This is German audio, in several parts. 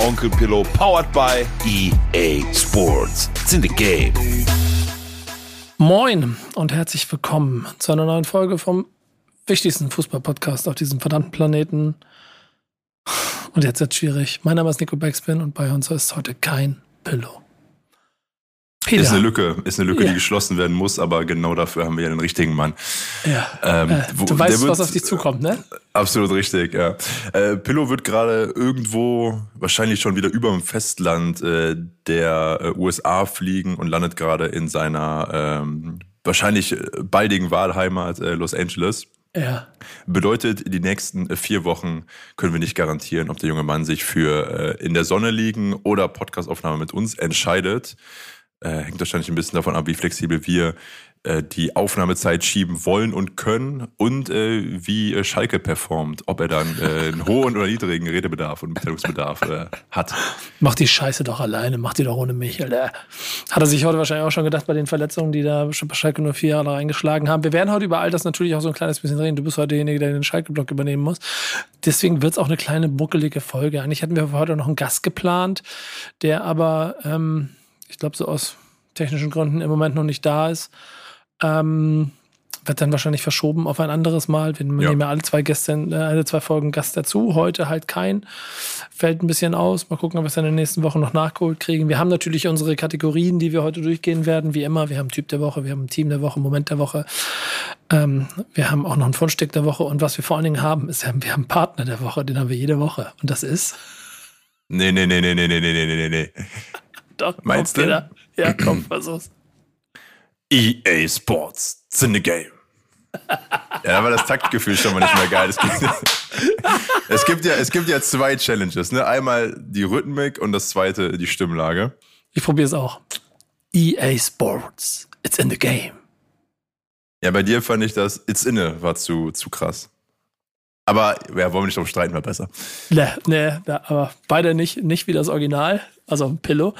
Onkel Pillow, powered by EA Sports. It's in the game. Moin und herzlich willkommen zu einer neuen Folge vom wichtigsten Fußball-Podcast auf diesem verdammten Planeten. Und jetzt wird es schwierig. Mein Name ist Nico Beckspin und bei uns ist heute kein Pillow. Peter. Ist eine Lücke, ist eine Lücke, ja. die geschlossen werden muss, aber genau dafür haben wir ja den richtigen Mann. Ja. Ähm, äh, wo, du weißt, wird, was auf dich zukommt, ne? Absolut richtig, ja. Äh, Pillow wird gerade irgendwo, wahrscheinlich schon wieder über dem Festland äh, der äh, USA fliegen und landet gerade in seiner ähm, wahrscheinlich baldigen Wahlheimat äh, Los Angeles. Ja. Bedeutet, die nächsten vier Wochen können wir nicht garantieren, ob der junge Mann sich für äh, in der Sonne liegen oder Podcastaufnahme mit uns entscheidet. Äh, hängt wahrscheinlich ein bisschen davon ab, wie flexibel wir äh, die Aufnahmezeit schieben wollen und können und äh, wie äh, Schalke performt, ob er dann äh, einen hohen oder niedrigen Redebedarf und Mitteilungsbedarf äh, hat. Mach die Scheiße doch alleine, mach die doch ohne mich, Alter. Hat er sich heute wahrscheinlich auch schon gedacht bei den Verletzungen, die da schon bei Schalke nur vier Jahre eingeschlagen haben. Wir werden heute über all das natürlich auch so ein kleines bisschen reden. Du bist heute derjenige, der den Schalke-Block übernehmen muss. Deswegen wird es auch eine kleine buckelige Folge. Eigentlich hatten wir heute noch einen Gast geplant, der aber ähm, ich glaube, so aus technischen Gründen im Moment noch nicht da ist. Ähm, wird dann wahrscheinlich verschoben auf ein anderes Mal. Wir ja. nehmen ja alle zwei Gäste, äh, alle zwei Folgen Gast dazu. Heute halt kein. Fällt ein bisschen aus. Mal gucken, ob wir es in den nächsten Wochen noch nachgeholt kriegen. Wir haben natürlich unsere Kategorien, die wir heute durchgehen werden, wie immer. Wir haben Typ der Woche, wir haben Team der Woche, Moment der Woche. Ähm, wir haben auch noch ein Fundstück der Woche. Und was wir vor allen Dingen haben, ist, wir haben einen Partner der Woche. Den haben wir jede Woche. Und das ist. Nee, nee, nee, nee, nee, nee, nee, nee, nee. Doch, Meinst du? Wieder. Ja, komm, versuch's. EA Sports, it's in the game. ja, da war das Taktgefühl schon mal nicht mehr geil. Es gibt, es gibt, ja, es gibt ja zwei Challenges. Ne? Einmal die Rhythmik und das zweite die Stimmlage. Ich probiere es auch. EA Sports, it's in the game. Ja, bei dir fand ich das It's inne war zu, zu krass. Aber ja, wollen wir nicht drum streiten, war besser. Ne, ne, aber beide nicht, nicht wie das Original, also Pillow,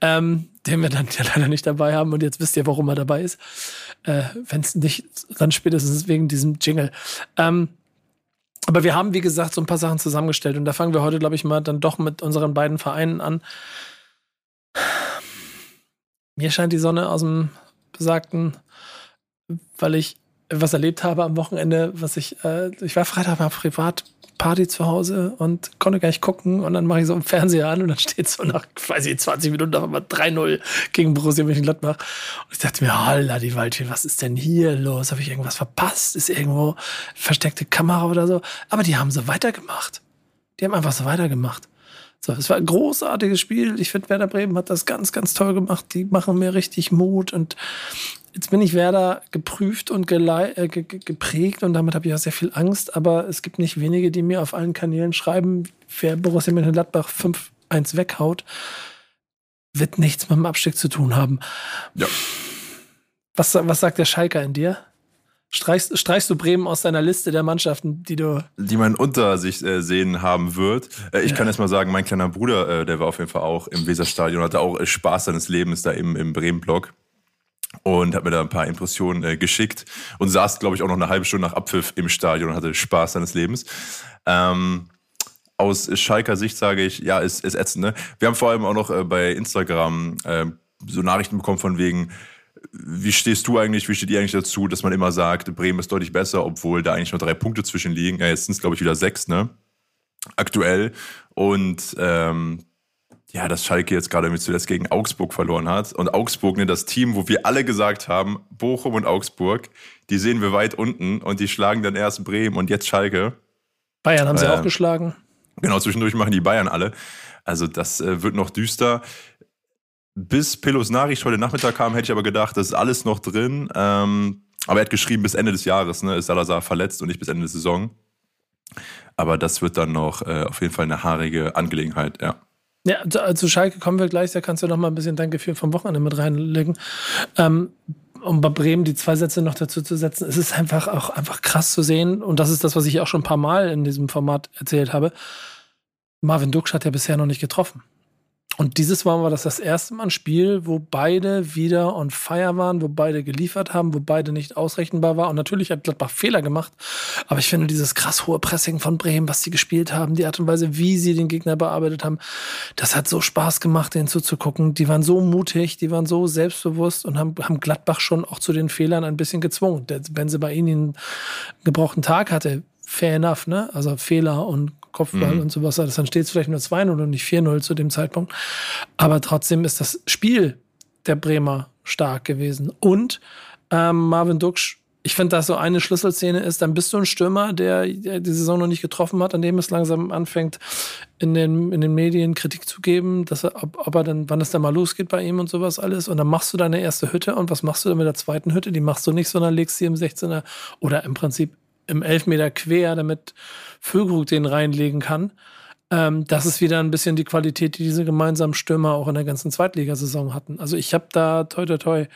ähm, den wir dann ja leider nicht dabei haben. Und jetzt wisst ihr, warum er dabei ist. Äh, Wenn es nicht, dann spätestens wegen diesem Jingle. Ähm, aber wir haben, wie gesagt, so ein paar Sachen zusammengestellt. Und da fangen wir heute, glaube ich, mal dann doch mit unseren beiden Vereinen an. Mir scheint die Sonne aus dem besagten, weil ich was erlebt habe am Wochenende, was ich, äh, ich war Freitag mal privat Party zu Hause und konnte gar nicht gucken und dann mache ich so einen Fernseher an und dann steht so nach, weiß ich, 20 Minuten auf einmal 3-0 gegen Borussia Mönchengladbach und ich dachte mir, holla die Waldchen, was ist denn hier los? Habe ich irgendwas verpasst? Ist irgendwo versteckte Kamera oder so? Aber die haben so weitergemacht. Die haben einfach so weitergemacht. So, es war ein großartiges Spiel. Ich finde, Werder Bremen hat das ganz, ganz toll gemacht. Die machen mir richtig Mut und Jetzt bin ich Werder geprüft und äh, geprägt und damit habe ich auch sehr viel Angst. Aber es gibt nicht wenige, die mir auf allen Kanälen schreiben, wer Borussia Mönchengladbach 5-1 weghaut, wird nichts mit dem Abstieg zu tun haben. Ja. Was, was sagt der Schalker in dir? Streichst, streichst du Bremen aus deiner Liste der Mannschaften, die du. Die man unter sich äh, sehen haben wird. Äh, ich ja. kann erst mal sagen, mein kleiner Bruder, äh, der war auf jeden Fall auch im Weserstadion, hatte auch äh, Spaß seines Lebens da im, im Bremen-Block und hat mir da ein paar Impressionen äh, geschickt und saß, glaube ich, auch noch eine halbe Stunde nach Abpfiff im Stadion und hatte Spaß seines Lebens. Ähm, aus Schalker Sicht sage ich, ja, ist, ist ätzend. Ne? Wir haben vor allem auch noch äh, bei Instagram äh, so Nachrichten bekommen von wegen, wie stehst du eigentlich, wie steht ihr eigentlich dazu, dass man immer sagt, Bremen ist deutlich besser, obwohl da eigentlich nur drei Punkte zwischen liegen. Ja, jetzt sind es, glaube ich, wieder sechs, ne? Aktuell. Und ähm, ja, dass Schalke jetzt gerade zuletzt gegen Augsburg verloren hat. Und Augsburg, ne, das Team, wo wir alle gesagt haben, Bochum und Augsburg, die sehen wir weit unten und die schlagen dann erst Bremen und jetzt Schalke. Bayern haben sie äh, auch geschlagen. Genau, zwischendurch machen die Bayern alle. Also das äh, wird noch düster. Bis Pelos Nachricht heute Nachmittag kam, hätte ich aber gedacht, das ist alles noch drin. Ähm, aber er hat geschrieben, bis Ende des Jahres ne, ist Salazar verletzt und nicht bis Ende der Saison. Aber das wird dann noch äh, auf jeden Fall eine haarige Angelegenheit, ja. Ja, zu, äh, Schalke kommen wir gleich, da kannst du noch mal ein bisschen Danke vom Wochenende mit reinlegen. Ähm, um bei Bremen die zwei Sätze noch dazu zu setzen, es ist einfach auch einfach krass zu sehen, und das ist das, was ich auch schon ein paar Mal in diesem Format erzählt habe. Marvin Duksch hat ja bisher noch nicht getroffen. Und dieses Mal war das das erste Mal ein Spiel, wo beide wieder on fire waren, wo beide geliefert haben, wo beide nicht ausrechenbar waren. Und natürlich hat Gladbach Fehler gemacht. Aber ich finde dieses krass hohe Pressing von Bremen, was sie gespielt haben, die Art und Weise, wie sie den Gegner bearbeitet haben, das hat so Spaß gemacht, denen zuzugucken. Die waren so mutig, die waren so selbstbewusst und haben, haben Gladbach schon auch zu den Fehlern ein bisschen gezwungen. Wenn sie bei ihnen einen gebrauchten Tag hatte, fair enough, ne? Also Fehler und Kopfball mhm. und sowas, also dann steht es vielleicht nur 2-0 und nicht 4-0 zu dem Zeitpunkt. Aber trotzdem ist das Spiel der Bremer stark gewesen. Und ähm, Marvin Duksch, ich finde, dass so eine Schlüsselszene ist, dann bist du ein Stürmer, der, der die Saison noch nicht getroffen hat, an dem es langsam anfängt, in den, in den Medien Kritik zu geben, dass er, ob, ob er dann, wann es dann mal losgeht bei ihm und sowas alles. Und dann machst du deine erste Hütte und was machst du dann mit der zweiten Hütte? Die machst du nicht, sondern legst sie im 16er oder im Prinzip im Elfmeter quer, damit Füllkrug den reinlegen kann. Ähm, das ist wieder ein bisschen die Qualität, die diese gemeinsamen Stürmer auch in der ganzen Zweitligasaison hatten. Also ich habe da toi toi toi.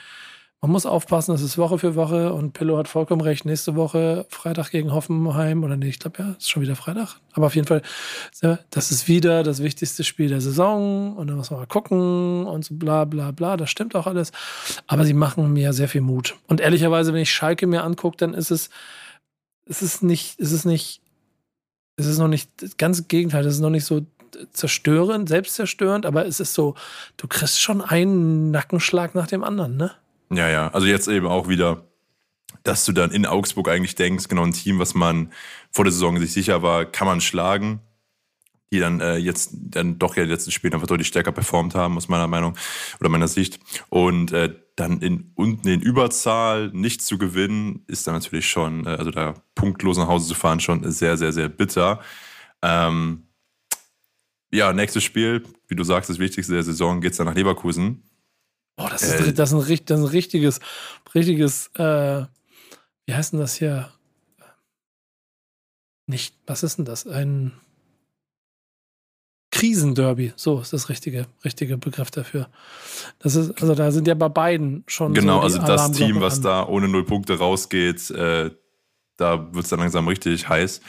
Man muss aufpassen, das ist Woche für Woche und Pillow hat vollkommen recht. Nächste Woche Freitag gegen Hoffenheim oder nee, ich glaube ja, ist schon wieder Freitag. Aber auf jeden Fall, das ist wieder das wichtigste Spiel der Saison und da muss man mal gucken und so bla bla bla. Das stimmt auch alles. Aber sie machen mir sehr viel Mut. Und ehrlicherweise, wenn ich Schalke mir angucke, dann ist es, es ist nicht, es ist nicht, es ist noch nicht, das ganze Gegenteil, es ist noch nicht so zerstörend, selbstzerstörend, aber es ist so, du kriegst schon einen Nackenschlag nach dem anderen, ne? Ja, ja, also jetzt eben auch wieder, dass du dann in Augsburg eigentlich denkst, genau ein Team, was man vor der Saison sich sicher war, kann man schlagen die dann äh, jetzt dann doch ja die letzten Spiele einfach deutlich stärker performt haben, aus meiner Meinung oder meiner Sicht. Und äh, dann in unten in Überzahl nicht zu gewinnen, ist dann natürlich schon, äh, also da punktlos nach Hause zu fahren, schon sehr, sehr, sehr bitter. Ähm, ja, nächstes Spiel, wie du sagst, das Wichtigste der Saison, geht's dann nach Leverkusen. Boah, das ist, äh, das ist, ein, das ist ein richtiges, richtiges, äh, wie heißt denn das hier? Nicht, was ist denn das? Ein Krisenderby, so ist das richtige, richtige Begriff dafür. Das ist, also da sind ja bei beiden schon. Genau, so also das Team, was da ohne null Punkte rausgeht, äh, da wird es dann langsam richtig heiß.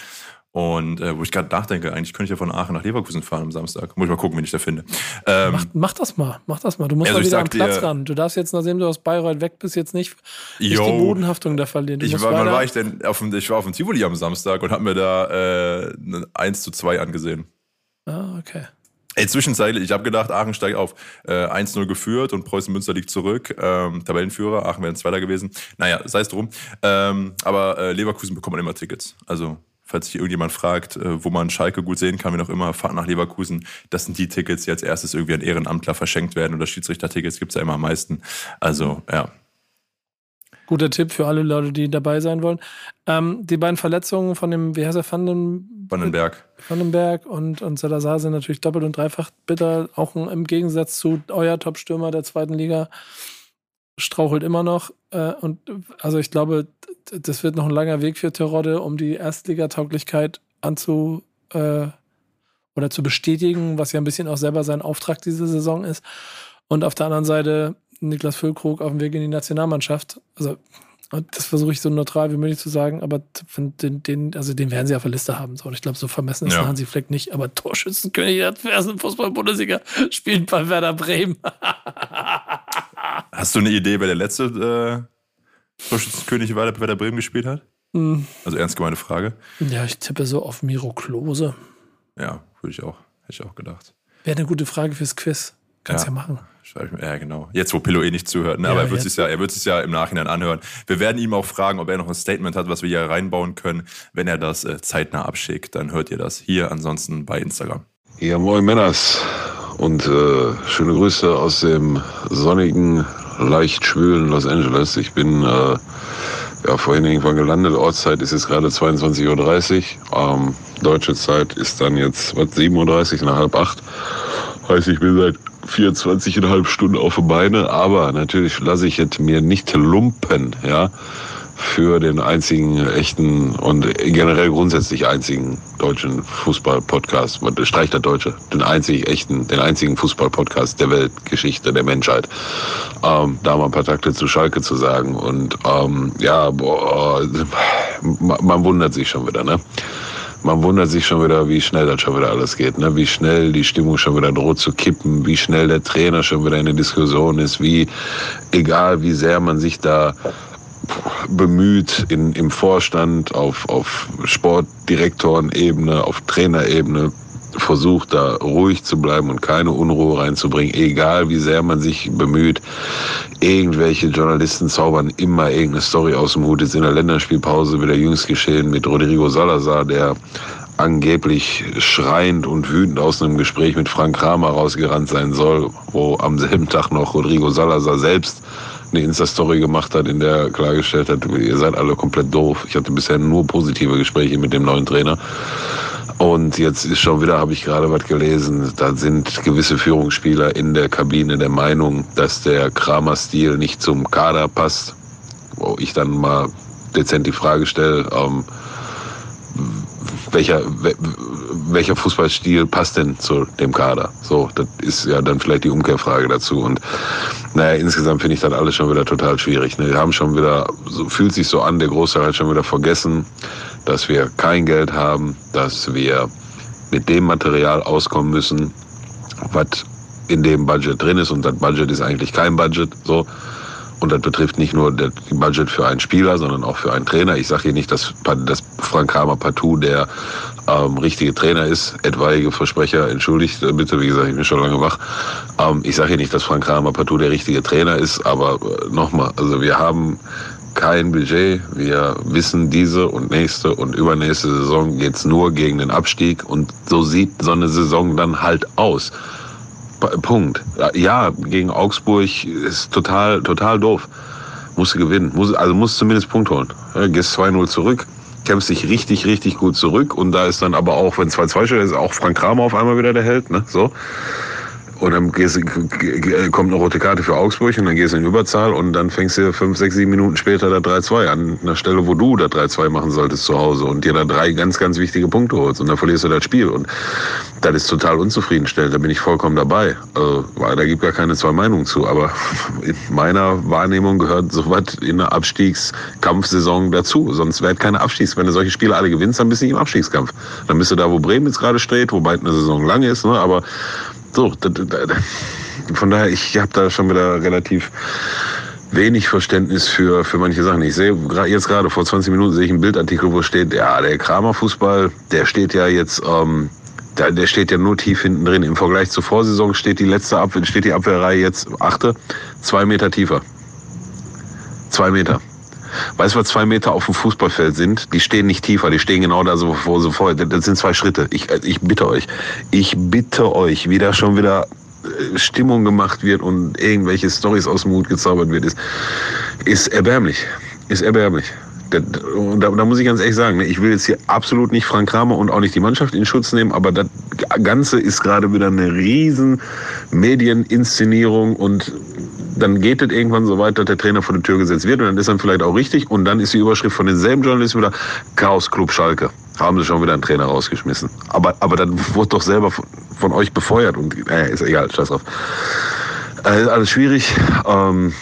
Und äh, wo ich gerade nachdenke, eigentlich könnte ich ja von Aachen nach Leverkusen fahren am Samstag. Muss ich mal gucken, wenn ich da finde. Ähm, mach, mach, das mal, mach das mal. Du musst also mal wieder am Platz dir, ran. Du darfst jetzt, nachdem du aus Bayreuth weg bist, jetzt nicht, nicht yo, die Bodenhaftung da verlieren. ich war, war ich denn? Auf dem, ich war auf dem Tivoli am Samstag und habe mir da äh, 1 zu 2 angesehen. Ah, okay. Ey, zwischenzeitlich, ich habe gedacht, Aachen steigt auf. Äh, 1-0 geführt und Preußen Münster liegt zurück. Ähm, Tabellenführer, Aachen wäre ein Zweiter gewesen. Naja, sei es drum. Ähm, aber äh, Leverkusen bekommt man immer Tickets. Also, falls sich irgendjemand fragt, äh, wo man Schalke gut sehen kann, wie auch immer, fahrt nach Leverkusen. Das sind die Tickets, die als erstes irgendwie an Ehrenamtler verschenkt werden. Oder Schiedsrichtertickets gibt es ja immer am meisten. Also, ja, Guter Tipp für alle Leute, die dabei sein wollen. Ähm, die beiden Verletzungen von dem, wie heißt er, Vanden, Vandenberg. Vandenberg und, und Salazar sind natürlich doppelt und dreifach bitter. Auch im Gegensatz zu euer Top-Stürmer der zweiten Liga strauchelt immer noch. Äh, und also ich glaube, das wird noch ein langer Weg für Terodde, um die Erstligatauglichkeit anzu äh, oder zu bestätigen, was ja ein bisschen auch selber sein Auftrag diese Saison ist. Und auf der anderen Seite Niklas Füllkrug auf dem Weg in die Nationalmannschaft. Also, das versuche ich so neutral wie möglich zu sagen, aber den, den, also den werden sie auf der Liste haben. So. Und ich glaube, so vermessen ist ja. Hansi Fleck nicht, aber Torschützenkönig der ersten Fußball-Bundesliga spielt bei Werder Bremen. Hast du eine Idee, wer der letzte äh, Torschützenkönig war, der bei Werder Bremen gespielt hat? Mhm. Also ernst gemeine Frage. Ja, ich tippe so auf Miro Klose. Ja, würde ich auch. Hätte ich auch gedacht. Wäre eine gute Frage fürs Quiz. Kannst ja, ja machen. Ja, genau. Jetzt, wo Pillow eh nicht zuhört, ne? Ja, aber er wird, sich ja, er wird sich ja im Nachhinein anhören. Wir werden ihm auch fragen, ob er noch ein Statement hat, was wir hier reinbauen können. Wenn er das äh, zeitnah abschickt, dann hört ihr das hier, ansonsten bei Instagram. Ja, moin Männers und äh, schöne Grüße aus dem sonnigen, leicht schwülen Los Angeles. Ich bin äh, ja, vorhin irgendwann gelandet. Ortszeit ist jetzt gerade 22.30 Uhr. Ähm, deutsche Zeit ist dann jetzt was, 7.30 Uhr, nach halb acht. Heißt, ich bin seit 24,5 Stunden auf Beine, aber natürlich lasse ich es mir nicht lumpen, ja, für den einzigen echten und generell grundsätzlich einzigen deutschen Fußball-Podcast, streicht der Deutsche, den einzig echten, den einzigen Fußball-Podcast der Weltgeschichte, der Menschheit. Ähm, da mal ein paar Takte zu Schalke zu sagen. Und ähm, ja, boah, man wundert sich schon wieder, ne? Man wundert sich schon wieder, wie schnell das schon wieder alles geht, ne? wie schnell die Stimmung schon wieder droht zu kippen, wie schnell der Trainer schon wieder in der Diskussion ist, wie egal wie sehr man sich da bemüht in, im Vorstand, auf, auf Sportdirektorenebene, auf Trainerebene, versucht da ruhig zu bleiben und keine Unruhe reinzubringen, egal wie sehr man sich bemüht. Irgendwelche Journalisten zaubern immer irgendeine Story aus dem Hut. Jetzt in der Länderspielpause wieder jüngst geschehen mit Rodrigo Salazar, der angeblich schreiend und wütend aus einem Gespräch mit Frank Kramer rausgerannt sein soll, wo am selben Tag noch Rodrigo Salazar selbst eine Insta-Story gemacht hat, in der klargestellt hat, ihr seid alle komplett doof. Ich hatte bisher nur positive Gespräche mit dem neuen Trainer. Und jetzt ist schon wieder, habe ich gerade was gelesen, da sind gewisse Führungsspieler in der Kabine der Meinung, dass der Kramer-Stil nicht zum Kader passt. Wo ich dann mal dezent die Frage stelle, ähm, welcher, welcher Fußballstil passt denn zu dem Kader? So, das ist ja dann vielleicht die Umkehrfrage dazu. Und naja, insgesamt finde ich das alles schon wieder total schwierig. Ne? Wir haben schon wieder, so fühlt sich so an, der Großteil hat schon wieder vergessen, dass wir kein Geld haben, dass wir mit dem Material auskommen müssen, was in dem Budget drin ist. Und das Budget ist eigentlich kein Budget. So. Und das betrifft nicht nur das Budget für einen Spieler, sondern auch für einen Trainer. Ich sage hier nicht, dass, dass Frank Kramer partout der ähm, richtige Trainer ist. Etwaige Versprecher, entschuldigt bitte, wie gesagt, ich bin schon lange wach. Ähm, ich sage hier nicht, dass Frank Kramer partout der richtige Trainer ist, aber äh, nochmal, also wir haben kein Budget. Wir wissen, diese und nächste und übernächste Saison geht's nur gegen den Abstieg. Und so sieht so eine Saison dann halt aus. Punkt. Ja, gegen Augsburg ist total, total doof. Musste gewinnen. Muss, also muss zumindest Punkt holen. Ja, gehst 2-0 zurück, kämpfst dich richtig, richtig gut zurück. Und da ist dann aber auch, wenn 2-2 steht, ist auch Frank Kramer auf einmal wieder der Held. Ne? So. Und dann gehst, kommt eine rote Karte für Augsburg und dann gehst du in Überzahl und dann fängst du fünf, sechs, sieben Minuten später da 3-2 an einer Stelle, wo du da 3-2 machen solltest zu Hause und dir da drei ganz, ganz wichtige Punkte holst und dann verlierst du das Spiel. Und das ist total unzufriedenstellend. Da bin ich vollkommen dabei. Also, da gibt gar keine zwei Meinungen zu. Aber in meiner Wahrnehmung gehört sowas in einer Abstiegskampfsaison dazu. Sonst wäre keine Abstiegs. Wenn du solche Spiele alle gewinnst, dann bist du nicht im Abstiegskampf. Dann bist du da, wo Bremen jetzt gerade steht, wobei eine Saison lang ist. Ne? Aber so, von daher, ich habe da schon wieder relativ wenig Verständnis für, für manche Sachen. Ich sehe jetzt gerade vor 20 Minuten sehe ich einen Bildartikel, wo steht, ja, der Kramer Fußball, der steht ja jetzt, ähm, der, der steht ja nur tief hinten drin. Im Vergleich zur Vorsaison steht die letzte Abwehr, steht die Abwehrreihe jetzt, achte, zwei Meter tiefer. Zwei Meter. Weißt du, was zwei Meter auf dem Fußballfeld sind? Die stehen nicht tiefer, die stehen genau da, so, wo sie vorher. Das sind zwei Schritte. Ich, ich bitte euch. Ich bitte euch, wie da schon wieder äh, Stimmung gemacht wird und irgendwelche Stories aus dem Hut gezaubert wird, ist, ist erbärmlich. Ist erbärmlich. Und da, da, muss ich ganz ehrlich sagen, ne, ich will jetzt hier absolut nicht Frank Kramer und auch nicht die Mannschaft in Schutz nehmen, aber das Ganze ist gerade wieder eine riesen Medieninszenierung und dann geht es irgendwann so weit, dass der Trainer vor die Tür gesetzt wird und dann ist dann vielleicht auch richtig und dann ist die Überschrift von denselben Journalisten wieder Chaos Club Schalke. Haben sie schon wieder einen Trainer rausgeschmissen. Aber, aber dann wurde doch selber von, von euch befeuert und äh, ist egal, scheiß drauf. Äh, alles schwierig. Ähm,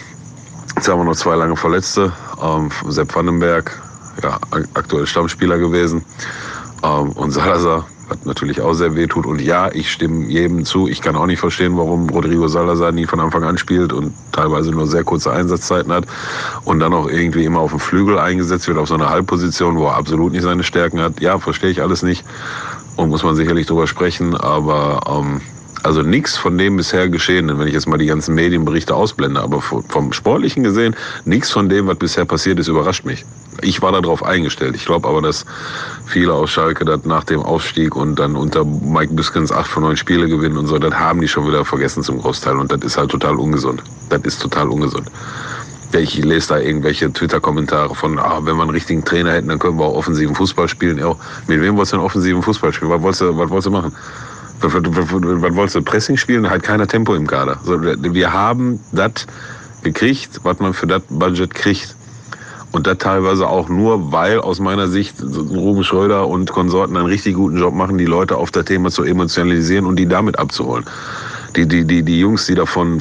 jetzt haben wir noch zwei lange Verletzte. Ähm, Sepp Vandenberg, ja, aktuell Stammspieler gewesen. Ähm, und Salazar, was natürlich auch sehr weh tut. Und ja, ich stimme jedem zu. Ich kann auch nicht verstehen, warum Rodrigo Salazar nie von Anfang an spielt und teilweise nur sehr kurze Einsatzzeiten hat und dann auch irgendwie immer auf dem Flügel eingesetzt wird, auf so einer Halbposition, wo er absolut nicht seine Stärken hat. Ja, verstehe ich alles nicht und muss man sicherlich drüber sprechen, aber ähm, also nichts von dem bisher Geschehenen, wenn ich jetzt mal die ganzen Medienberichte ausblende, aber vom Sportlichen gesehen, nichts von dem, was bisher passiert ist, überrascht mich. Ich war darauf eingestellt. Ich glaube aber, dass viele aus Schalke das nach dem Aufstieg und dann unter Mike Biskens acht von neun Spiele gewinnen und so, das haben die schon wieder vergessen zum Großteil. Und das ist halt total ungesund. Das ist total ungesund. Ja, ich lese da irgendwelche Twitter-Kommentare von, ah, wenn wir einen richtigen Trainer hätten, dann können wir auch offensiven Fußball spielen. Ja, mit wem wolltest du denn offensiven Fußball spielen? Was wolltest du, was wolltest du machen? Was, wolltest du? Pressing spielen? Halt keiner Tempo im Kader. wir haben das gekriegt, was man für das Budget kriegt. Und das teilweise auch nur, weil aus meiner Sicht Ruben Schröder und Konsorten einen richtig guten Job machen, die Leute auf das Thema zu emotionalisieren und die damit abzuholen. Die, die, die, die Jungs, die da von,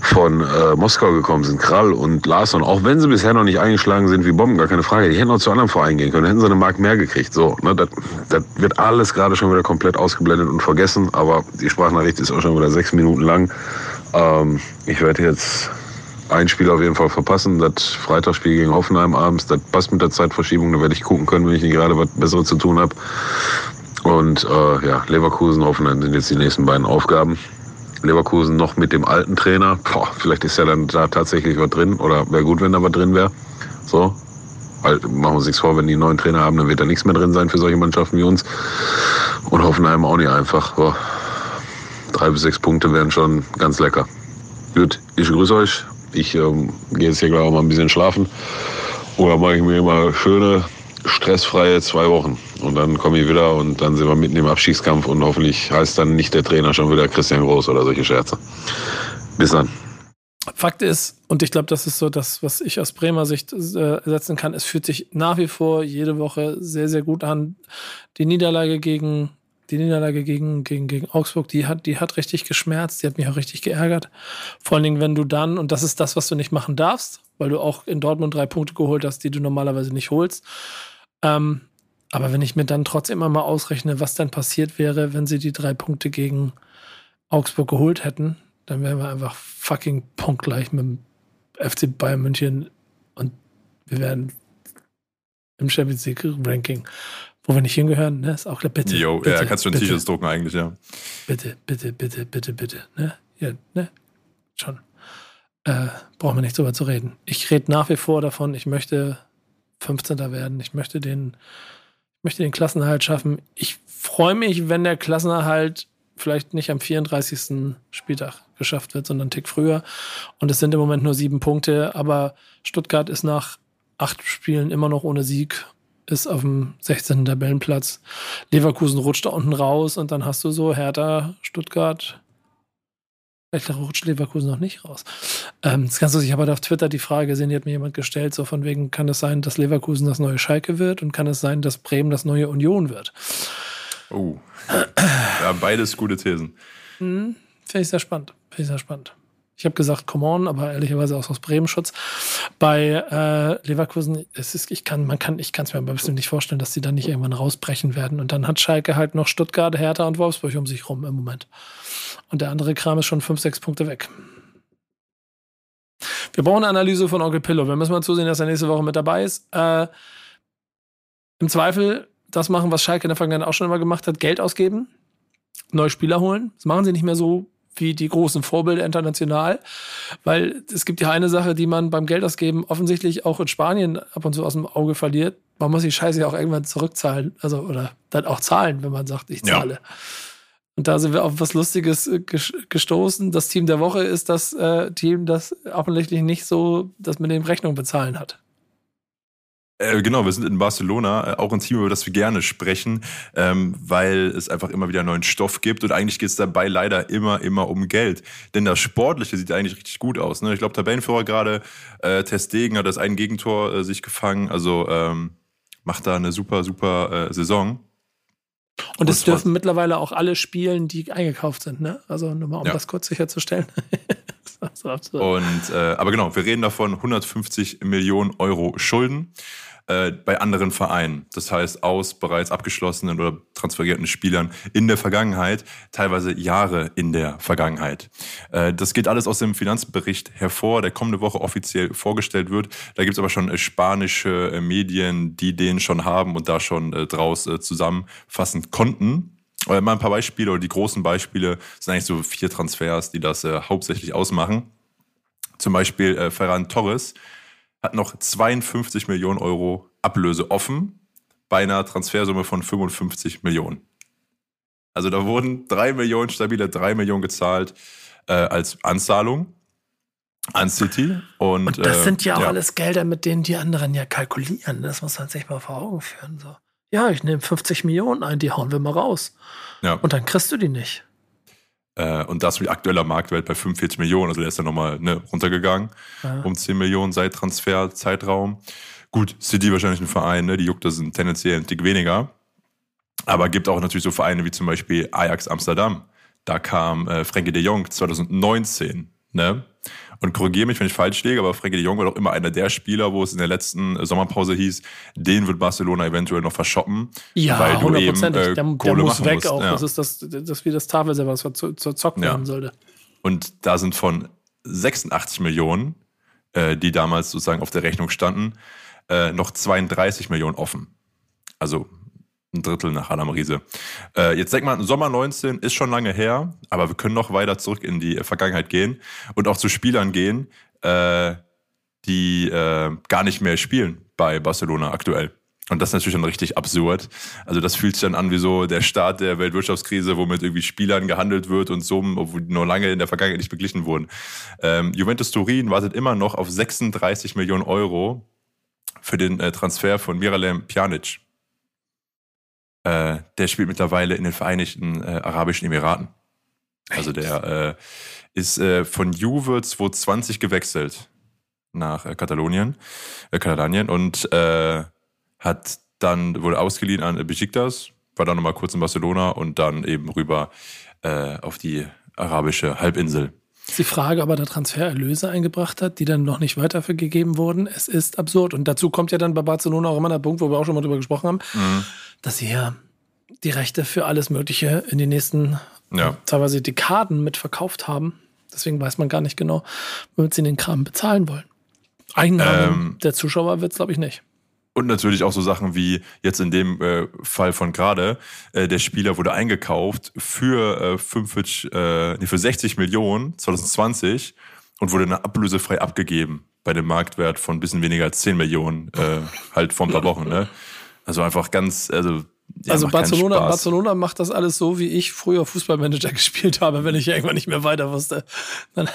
von, äh, Moskau gekommen sind, Krall und Larsson, auch wenn sie bisher noch nicht eingeschlagen sind wie Bomben, gar keine Frage, die hätten auch zu anderen Vereinen gehen können, hätten sie eine Mark mehr gekriegt. So, ne, das, das wird alles gerade schon wieder komplett ausgeblendet und vergessen, aber die Sprachnachricht ist auch schon wieder sechs Minuten lang. Ähm, ich werde jetzt ein Spiel auf jeden Fall verpassen. Das Freitagsspiel gegen Hoffenheim abends, das passt mit der Zeitverschiebung. Da werde ich gucken können, wenn ich nicht gerade was Besseres zu tun habe. Und äh, ja, Leverkusen, Hoffenheim sind jetzt die nächsten beiden Aufgaben. Leverkusen noch mit dem alten Trainer. Boah, vielleicht ist ja dann da tatsächlich was drin. Oder wäre gut, wenn da was drin wäre. So. Weil, machen wir uns nichts vor, wenn die neuen Trainer haben, dann wird da nichts mehr drin sein für solche Mannschaften wie uns. Und Hoffenheim auch nicht einfach. Boah. Drei bis sechs Punkte wären schon ganz lecker. Gut, ich grüße euch. Ich ähm, gehe jetzt hier gleich auch mal ein bisschen schlafen. Oder mache ich mir immer schöne, stressfreie zwei Wochen. Und dann komme ich wieder und dann sind wir mitten im Abstiegskampf und hoffentlich heißt dann nicht der Trainer schon wieder Christian Groß oder solche Scherze. Bis dann. Fakt ist, und ich glaube, das ist so das, was ich aus Bremer Sicht äh, setzen kann, es fühlt sich nach wie vor jede Woche sehr, sehr gut an. Die Niederlage gegen die Niederlage gegen, gegen, gegen Augsburg, die hat, die hat richtig geschmerzt, die hat mich auch richtig geärgert. Vor allen Dingen, wenn du dann, und das ist das, was du nicht machen darfst, weil du auch in Dortmund drei Punkte geholt hast, die du normalerweise nicht holst. Ähm, aber wenn ich mir dann trotzdem immer mal ausrechne, was dann passiert wäre, wenn sie die drei Punkte gegen Augsburg geholt hätten, dann wären wir einfach fucking punktgleich mit dem FC Bayern München und wir wären im Champions League Ranking wo wir nicht hingehören, ne? Ist auch klar, bitte. Jo, bitte, ja, kannst du ein T-Shirts drucken eigentlich, ja. Bitte, bitte, bitte, bitte, bitte, ne? Ja, ne? Schon. Äh, brauchen wir nicht drüber zu reden. Ich rede nach wie vor davon, ich möchte 15. werden, ich möchte den, möchte den Klassenerhalt schaffen. Ich freue mich, wenn der Klassenerhalt vielleicht nicht am 34. Spieltag geschafft wird, sondern einen Tick früher. Und es sind im Moment nur sieben Punkte, aber Stuttgart ist nach acht Spielen immer noch ohne Sieg ist auf dem 16. Tabellenplatz. Leverkusen rutscht da unten raus und dann hast du so Hertha, Stuttgart. Vielleicht rutscht Leverkusen noch nicht raus. Ähm, das kannst du sich aber auf Twitter die Frage sehen, die hat mir jemand gestellt, so von wegen, kann es sein, dass Leverkusen das neue Schalke wird und kann es sein, dass Bremen das neue Union wird? Oh. Ja, beides gute Thesen. Hm, Finde ich sehr spannend. Finde ich sehr spannend. Ich habe gesagt, come on, aber ehrlicherweise auch aus Bremen-Schutz. Bei äh, Leverkusen, es ist, ich kann, man kann, ich kann es mir ein bisschen nicht vorstellen, dass die dann nicht irgendwann rausbrechen werden. Und dann hat Schalke halt noch Stuttgart, Hertha und Wolfsburg um sich rum im Moment. Und der andere Kram ist schon fünf, sechs Punkte weg. Wir brauchen eine Analyse von Onkel Pillow. Wir müssen mal zusehen, dass er nächste Woche mit dabei ist. Äh, Im Zweifel das machen, was Schalke in der Vergangenheit auch schon immer gemacht hat, Geld ausgeben, neue Spieler holen. Das machen sie nicht mehr so wie die großen Vorbilder international. Weil es gibt ja eine Sache, die man beim Geldausgeben offensichtlich auch in Spanien ab und zu aus dem Auge verliert. Man muss die Scheiße ja auch irgendwann zurückzahlen. Also, oder dann auch zahlen, wenn man sagt, ich zahle. Ja. Und da sind wir auf was Lustiges äh, gestoßen. Das Team der Woche ist das äh, Team, das offensichtlich nicht so das mit dem Rechnung bezahlen hat. Äh, genau, wir sind in Barcelona, äh, auch ein Team, über das wir gerne sprechen, ähm, weil es einfach immer wieder neuen Stoff gibt und eigentlich geht es dabei leider immer, immer um Geld. Denn das Sportliche sieht eigentlich richtig gut aus. Ne? Ich glaube, Tabellenführer gerade, äh, Testegen hat das ein Gegentor äh, sich gefangen, also ähm, macht da eine super, super äh, Saison. Und es dürfen mittlerweile auch alle spielen, die eingekauft sind, ne? Also nur mal, um ja. das kurz sicherzustellen. und äh, aber genau, wir reden davon 150 Millionen Euro Schulden äh, bei anderen Vereinen. Das heißt, aus bereits abgeschlossenen oder transferierten Spielern in der Vergangenheit, teilweise Jahre in der Vergangenheit. Äh, das geht alles aus dem Finanzbericht hervor, der kommende Woche offiziell vorgestellt wird. Da gibt es aber schon äh, spanische äh, Medien, die den schon haben und da schon äh, draus zusammenfassen konnten. Mal ein paar Beispiele oder die großen Beispiele sind eigentlich so vier Transfers, die das hauptsächlich ausmachen. Zum Beispiel Ferran Torres, hat noch 52 Millionen Euro Ablöse offen bei einer Transfersumme von 55 Millionen. Also da wurden 3 Millionen, stabile 3 Millionen gezahlt äh, als Anzahlung an City. Und, und das äh, sind ja auch ja. alles Gelder, mit denen die anderen ja kalkulieren. Das muss man sich mal vor Augen führen. So. Ja, ich nehme 50 Millionen ein, die hauen wir mal raus. Ja. Und dann kriegst du die nicht. Äh, und das mit aktueller Marktwert bei 45 Millionen. Also der ist dann nochmal ne, runtergegangen Ja. um 10 Millionen seit Transferzeitraum. Gut, City wahrscheinlich ein Verein, ne? die juckt das sind tendenziell ein Tick weniger. Aber gibt auch natürlich so Vereine wie zum Beispiel Ajax Amsterdam. Da kam äh, Frenkie de Jong 2019. Ne? Und korrigiere mich, wenn ich falsch liege, aber Frenkie de Jong war doch immer einer der Spieler, wo es in der letzten äh, Sommerpause hieß, den wird Barcelona eventuell noch verschoppen. Ja, weil du eben, äh, der, der muss weg musst. auch. Ja. Das ist das, das wie das Tafelsilber, was zur, zur Zock Ja. werden sollte. Und da sind von 86 Millionen, äh, die damals sozusagen auf der Rechnung standen, äh, noch 32 Millionen offen. Also ein Drittel nach Adam Riese. Äh, jetzt denk mal, Sommer 19 ist schon lange her, aber wir können noch weiter zurück in die Vergangenheit gehen und auch zu Spielern gehen, äh, die äh, gar nicht mehr spielen bei Barcelona aktuell. Und das ist natürlich dann richtig absurd. Also das fühlt sich dann an wie so der Start der Weltwirtschaftskrise, wo mit irgendwie Spielern gehandelt wird und Summen, obwohl die nur lange in der Vergangenheit nicht beglichen wurden. Ähm, Juventus Turin wartet immer noch auf 36 Millionen Euro für den äh, Transfer von Miralem Pjanic. Äh, der spielt mittlerweile in den Vereinigten äh, Arabischen Emiraten. Also der äh, ist äh, von Juve 2020 gewechselt nach äh, Katalonien, äh, Katalanien und hat dann wurde ausgeliehen an Besiktas, war dann nochmal kurz in Barcelona und dann eben rüber auf die arabische Halbinsel. ist die Frage, ob er da Transfererlöse eingebracht hat, die dann noch nicht weitergegeben wurden. Es ist absurd. Und dazu kommt ja dann bei Barcelona auch immer der Punkt, wo wir auch schon mal drüber gesprochen haben, Mhm. Dass sie ja die Rechte für alles Mögliche in den nächsten Ja. teilweise Dekaden mit verkauft haben. Deswegen weiß man gar nicht genau, womit sie den Kram bezahlen wollen. Einnahmen Ähm. der Zuschauer wird es, glaube ich, nicht. Und natürlich auch so Sachen wie jetzt in dem äh, Fall von gerade, äh, der Spieler wurde eingekauft für äh, 45, äh, nee, für 60 Millionen 2020 und wurde dann ablösefrei abgegeben bei dem Marktwert von ein bisschen weniger als 10 Millionen, äh, halt vor ein paar Wochen. Ne? Also einfach ganz, also ja, also macht Barcelona. Barcelona macht das alles so, wie ich früher Fußballmanager gespielt habe, wenn ich irgendwann nicht mehr weiter wusste. Dann,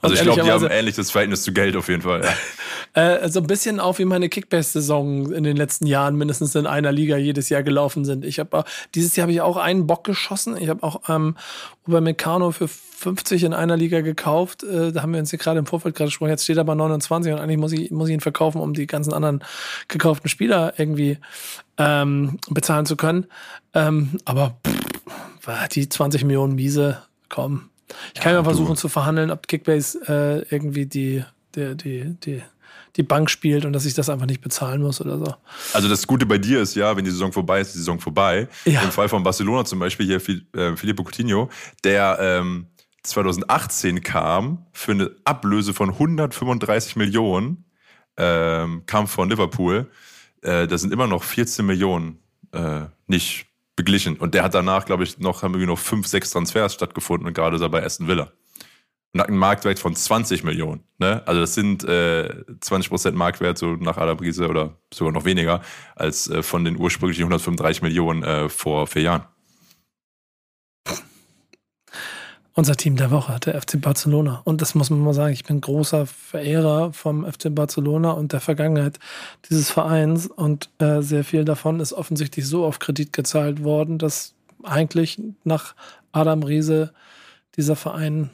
Also ich glaube, die haben ein ähnliches Verhältnis zu Geld auf jeden Fall. Ja. Äh, so ein bisschen auch wie meine Kickbase-Saison in den letzten Jahren mindestens in einer Liga jedes Jahr gelaufen sind. Ich habe dieses Jahr habe ich auch einen Bock geschossen. Ich habe auch ähm, Upamecano für 50 in einer Liga gekauft. Äh, da haben wir uns hier gerade im Vorfeld gerade gesprochen. Jetzt steht er bei 29 und eigentlich muss ich, muss ich ihn verkaufen, um die ganzen anderen gekauften Spieler irgendwie ähm, bezahlen zu können. Ähm, aber pff, die 20 Millionen Miese, komm. Ich kann ja, mal versuchen zu verhandeln, ob Kickbase äh, irgendwie die, die, die, die, die Bank spielt und dass ich das einfach nicht bezahlen muss oder so. Also das Gute bei dir ist ja, wenn die Saison vorbei ist, ist die Saison vorbei. Ja. Im Fall von Barcelona zum Beispiel hier äh, Filippo Coutinho, der ähm, 2018 kam für eine Ablöse von 135 Millionen, ähm, kam von Liverpool. Äh, da sind immer noch 14 Millionen äh, nicht beglichen. Und der hat danach, glaube ich, noch, haben irgendwie noch fünf, sechs Transfers stattgefunden und gerade ist er bei Aston Villa. Und hat einen Marktwert von 20 Millionen. Ne? Also das sind äh, 20% Marktwert so nach Adam Riese oder sogar noch weniger als äh, von den ursprünglichen 135 Millionen äh, vor vier Jahren. Unser Team der Woche, der FC Barcelona. Und das muss man mal sagen, ich bin großer Verehrer vom FC Barcelona und der Vergangenheit dieses Vereins. Und äh, sehr viel davon ist offensichtlich so auf Kredit gezahlt worden, dass eigentlich nach Adam Riese dieser Verein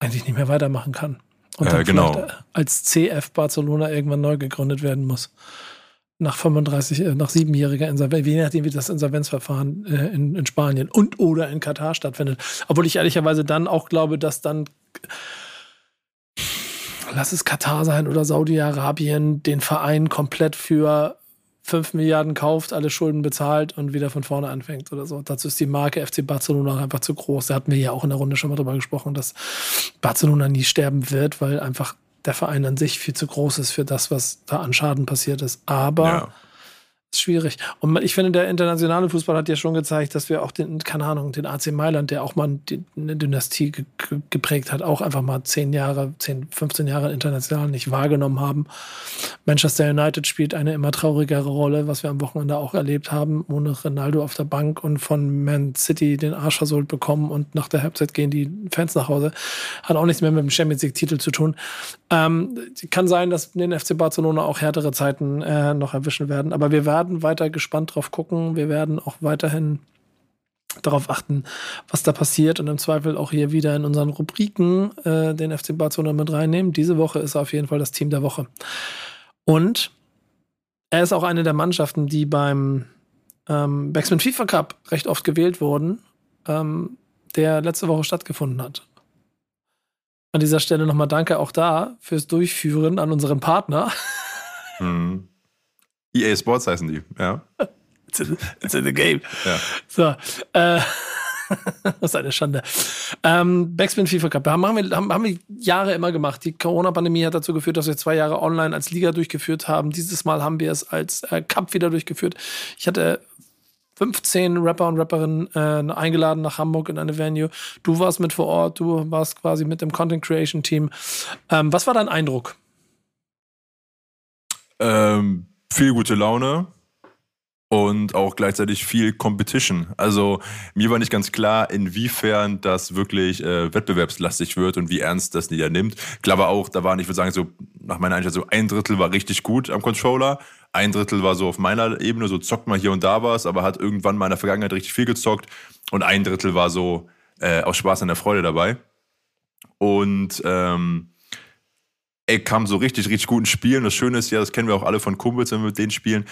eigentlich nicht mehr weitermachen kann. Und Äh, dann genau. äh, als CF Barcelona irgendwann neu gegründet werden muss. Nach 35, äh, nach siebenjähriger Insolvenz, je nachdem, wie das Insolvenzverfahren äh, in, in Spanien und oder in Katar stattfindet. Obwohl ich ehrlicherweise dann auch glaube, dass dann, lass es Katar sein oder Saudi-Arabien, den Verein komplett für 5 Milliarden kauft, alle Schulden bezahlt und wieder von vorne anfängt oder so. Dazu ist die Marke FC Barcelona einfach zu groß. Da hatten wir ja auch in der Runde schon mal drüber gesprochen, dass Barcelona nie sterben wird, weil einfach der Verein an sich viel zu groß ist für das, was da an Schaden passiert ist. Aber Ja. Schwierig. Und ich finde, der internationale Fußball hat ja schon gezeigt, dass wir auch den, keine Ahnung, den AC Mailand, der auch mal eine Dynastie ge ge- geprägt hat, auch einfach mal 10 Jahre, 10, 15 Jahre international nicht wahrgenommen haben. Manchester United spielt eine immer traurigere Rolle, was wir am Wochenende auch erlebt haben, ohne Ronaldo auf der Bank und von Man City den Arsch versohlt bekommen und nach der Halbzeit gehen die Fans nach Hause. Hat auch nichts mehr mit dem Champions League-Titel zu tun. Ähm, kann sein, dass den FC Barcelona auch härtere Zeiten äh, noch erwischen werden, aber wir werden weiter gespannt drauf gucken. Wir werden auch weiterhin darauf achten, was da passiert und im Zweifel auch hier wieder in unseren Rubriken äh, den FC Barcelona mit reinnehmen. Diese Woche ist er auf jeden Fall das Team der Woche. Und er ist auch eine der Mannschaften, die beim ähm, Backspin FIFA Cup recht oft gewählt wurden, ähm, der letzte Woche stattgefunden hat. An dieser Stelle nochmal danke auch da fürs Durchführen an unseren Partner. Hm. EA Sports heißen die, ja. It's in, it's in the game. Ja. So, äh, das ist eine Schande. Ähm, Backspin FIFA Cup haben, haben, wir, haben, haben wir Jahre immer gemacht. Die Corona-Pandemie hat dazu geführt, dass wir zwei Jahre online als Liga durchgeführt haben. Dieses Mal haben wir es als äh, Cup wieder durchgeführt. Ich hatte 15 Rapper und Rapperinnen äh, eingeladen nach Hamburg in eine Venue. Du warst mit vor Ort, du warst quasi mit dem Content Creation Team. Ähm, was war dein Eindruck? Ähm, viel gute Laune und auch gleichzeitig viel Competition. Also mir war nicht ganz klar, inwiefern das wirklich äh, wettbewerbslastig wird und wie ernst das Liga nimmt. Ich glaube auch, da waren, ich würde sagen, so nach meiner Einschätzung, ein Drittel war richtig gut am Controller, ein Drittel war so auf meiner Ebene, so zockt mal hier und da was, aber hat irgendwann mal in der Vergangenheit richtig viel gezockt und ein Drittel war so äh, aus Spaß an der Freude dabei. Und ähm, ey, kam so richtig, richtig guten Spielen. Das Schöne ist ja, das kennen wir auch alle von Kumpels, wenn wir mit denen spielen.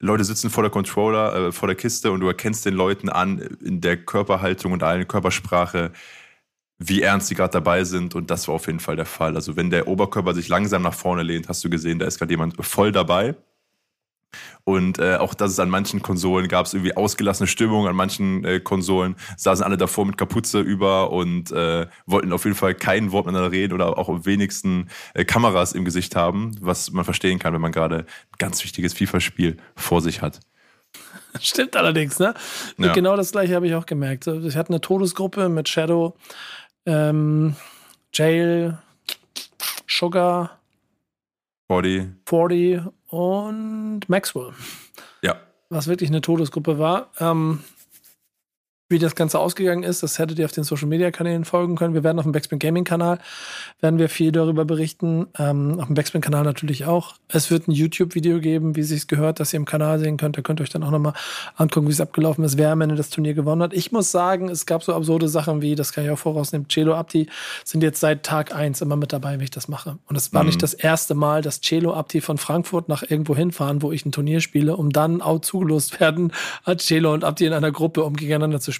Leute sitzen vor der Controller, äh, vor der Kiste und du erkennst den Leuten an in der Körperhaltung und allen Körpersprache, wie ernst sie gerade dabei sind. Und das war auf jeden Fall der Fall. Also wenn der Oberkörper sich langsam nach vorne lehnt, hast du gesehen, da ist gerade jemand voll dabei. Und äh, auch dass es an manchen Konsolen gab es irgendwie ausgelassene Stimmung, an manchen äh, Konsolen saßen alle davor mit Kapuze über und äh, wollten auf jeden Fall kein Wort miteinander reden oder auch am wenigsten äh, Kameras im Gesicht haben, was man verstehen kann, wenn man gerade ein ganz wichtiges FIFA-Spiel vor sich hat. Stimmt allerdings, ne? Ja. Genau das gleiche habe ich auch gemerkt. Ich hatte eine Todesgruppe mit Shadow, ähm, Jail, Sugar, Body. 40 und Maxwell. Ja. Was wirklich eine Todesgruppe war. Ähm, wie das Ganze ausgegangen ist, das hättet ihr auf den Social Media Kanälen folgen können. Wir werden auf dem Backspin Gaming Kanal werden wir viel darüber berichten. Ähm, auf dem Backspin Kanal natürlich auch. Es wird ein YouTube Video geben, wie sich's gehört, dass ihr im Kanal sehen könnt. Da könnt ihr euch dann auch nochmal angucken, wie es abgelaufen ist, wer am Ende das Turnier gewonnen hat. Ich muss sagen, es gab so absurde Sachen wie, das kann ich auch vorausnehmen, Celo Abdi sind jetzt seit Tag eins immer mit dabei, wenn ich das mache. Und es war Mhm. nicht das erste Mal, dass Celo Abdi von Frankfurt nach irgendwo hinfahren, wo ich ein Turnier spiele, um dann auch zugelost werden, als Celo und Abdi in einer Gruppe, um gegeneinander zu spielen.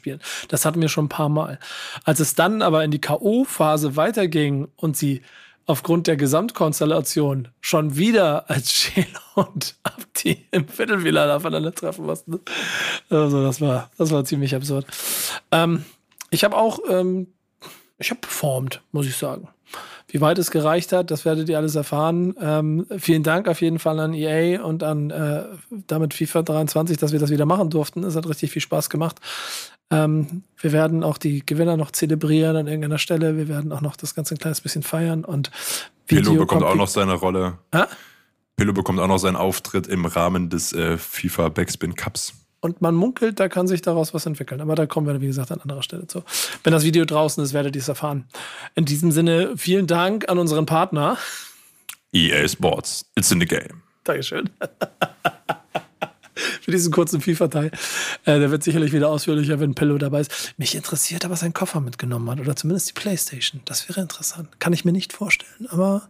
Das hatten wir schon ein paar Mal. Als es dann aber in die K.O.-Phase weiterging und sie aufgrund der Gesamtkonstellation schon wieder als Celo und Abdi im Viertelfinale aufeinander treffen mussten. Also das war, das war ziemlich absurd. Ähm, ich habe auch, ähm, ich habe performt, muss ich sagen. Wie weit es gereicht hat, das werdet ihr alles erfahren. Ähm, vielen Dank auf jeden Fall an EA und an äh, damit FIFA 23, dass wir das wieder machen durften. Es hat richtig viel Spaß gemacht. Ähm, wir werden auch die Gewinner noch zelebrieren an irgendeiner Stelle. Wir werden auch noch das Ganze ein kleines bisschen feiern und Pillow bekommt kommt- auch noch seine Rolle. Hä? Pillow bekommt auch noch seinen Auftritt im Rahmen des äh, FIFA Backspin Cups. Und man munkelt, da kann sich daraus was entwickeln. Aber da kommen wir, wie gesagt, an anderer Stelle zu. Wenn das Video draußen ist, werdet ihr es erfahren. In diesem Sinne, vielen Dank an unseren Partner. EA Sports. It's in the game. Dankeschön. Für diesen kurzen FIFA-Teil. Äh, der wird sicherlich wieder ausführlicher, wenn Pillow dabei ist. Mich interessiert, ob er seinen Koffer mitgenommen hat oder zumindest die Playstation. Das wäre interessant. Kann ich mir nicht vorstellen. Aber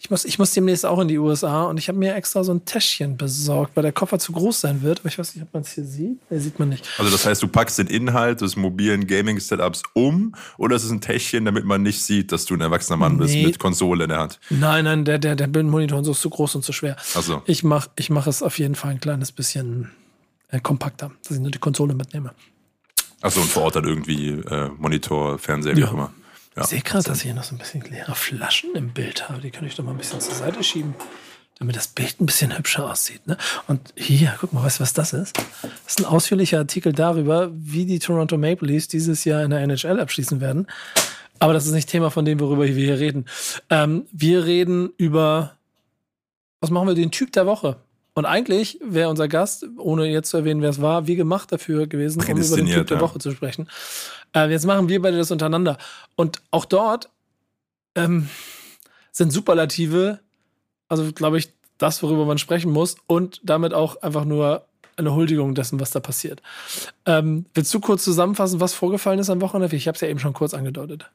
ich muss, ich muss demnächst auch in die USA und ich habe mir extra so ein Täschchen besorgt, weil der Koffer zu groß sein wird. Aber ich weiß nicht, ob man es hier sieht. Nee, sieht man nicht. Also das heißt, du packst den Inhalt des mobilen Gaming-Setups um oder ist es ein Täschchen, damit man nicht sieht, dass du ein erwachsener Mann bist Nee. mit Konsole in der Hand? Nein, nein, der, der, der Bildmonitor und so ist zu groß und zu schwer. Ach so. Ich mache ich mach es auf jeden Fall ein kleines bisschen äh, kompakter, dass ich nur die Konsole mitnehme. Achso, und vor Ort dann irgendwie äh, Monitor, Fernseher, wie Ja. auch immer. Ja. Ich sehe gerade, dass ich hier noch so ein bisschen leere Flaschen im Bild habe. Die kann ich doch mal ein bisschen zur Seite schieben, damit das Bild ein bisschen hübscher aussieht. Ne? Und hier, guck mal, weißt du, was das ist? Das ist ein ausführlicher Artikel darüber, wie die Toronto Maple Leafs dieses Jahr in der NHL abschließen werden. Aber das ist nicht Thema von dem, worüber wir hier reden. Ähm, wir reden über, was machen wir, den Typ der Woche. Und eigentlich wäre unser Gast, ohne jetzt zu erwähnen, wer es war, wie gemacht dafür gewesen, um über den Typ der ja. Woche zu sprechen. Äh, jetzt machen wir beide das untereinander. Und auch dort ähm, sind Superlative, also glaube ich, das, worüber man sprechen muss und damit auch einfach nur eine Huldigung dessen, was da passiert. Ähm, willst du kurz zusammenfassen, was vorgefallen ist am Wochenende? Ich habe es ja eben schon kurz angedeutet.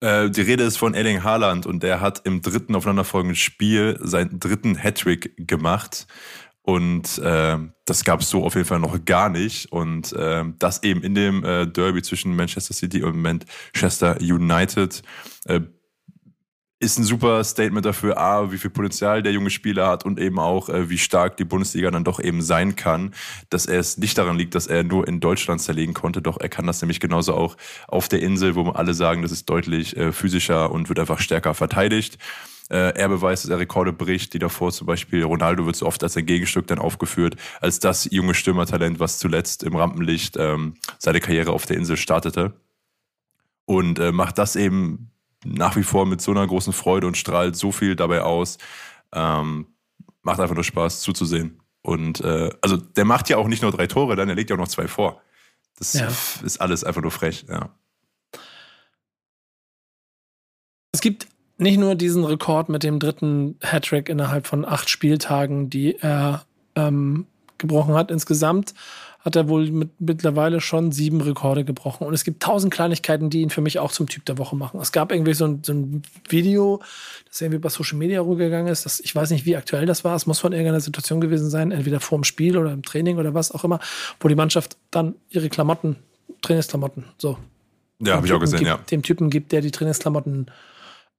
Äh, die Rede ist von Erling Haaland und der hat im dritten aufeinanderfolgenden Spiel seinen dritten Hattrick gemacht. Und äh, das gab es so auf jeden Fall noch gar nicht. Und äh, das eben in dem äh, Derby zwischen Manchester City und Manchester United. Ist ein super Statement dafür, A, wie viel Potenzial der junge Spieler hat und eben auch, äh, wie stark die Bundesliga dann doch eben sein kann, dass er es nicht daran liegt, dass er nur in Deutschland zerlegen konnte, doch er kann das nämlich genauso auch auf der Insel, wo alle sagen, das ist deutlich äh, physischer und wird einfach stärker verteidigt. Äh, er beweist, dass er Rekorde bricht, die davor zum Beispiel Ronaldo wird so oft als ein Gegenstück dann aufgeführt, als das junge Stürmertalent, was zuletzt im Rampenlicht ähm, seine Karriere auf der Insel startete. Und äh, macht das eben nach wie vor mit so einer großen Freude und strahlt so viel dabei aus. Ähm, macht einfach nur Spaß zuzusehen. Und äh, also der macht ja auch nicht nur drei Tore, dann er legt ja auch noch zwei vor. Das ja. ist alles einfach nur frech, ja. Es gibt nicht nur diesen Rekord mit dem dritten Hattrick innerhalb von acht Spieltagen, die er ähm, gebrochen hat insgesamt, hat er wohl mit, mittlerweile schon sieben Rekorde gebrochen. Und es gibt tausend Kleinigkeiten, die ihn für mich auch zum Typ der Woche machen. Es gab irgendwie so ein, so ein Video, das irgendwie bei Social Media rübergegangen ist. Das, ich weiß nicht, wie aktuell das war. Es muss von irgendeiner Situation gewesen sein, entweder vor dem Spiel oder im Training oder was auch immer, wo die Mannschaft dann ihre Klamotten, Trainingsklamotten, so. Ja, habe ich auch gesehen, gibt, ja. Dem Typen gibt, der die Trainingsklamotten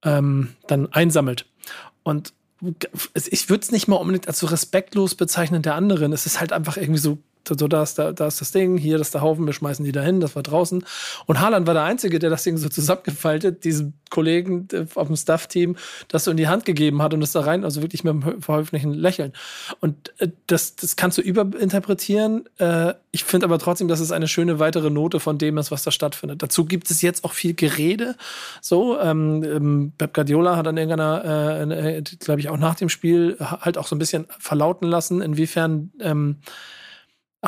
ähm, dann einsammelt. Und ich würde es nicht mal unbedingt als so respektlos bezeichnen der anderen. Es ist halt einfach irgendwie so so, da ist, da, da ist das Ding, hier ist der Haufen, wir schmeißen die da hin, das war draußen. Und Haaland war der Einzige, der das Ding so zusammengefaltet, diesem Kollegen äh, auf dem Staff-Team, das so in die Hand gegeben hat und das da rein, also wirklich mit einem verhäuflichen Lächeln. Und äh, das, das kannst du überinterpretieren. Äh, ich finde aber trotzdem, dass es eine schöne weitere Note von dem ist, was da stattfindet. Dazu gibt es jetzt auch viel Gerede. So, ähm, ähm Pep Guardiola hat an irgendeiner, äh, glaube ich, auch nach dem Spiel halt auch so ein bisschen verlauten lassen, inwiefern ähm,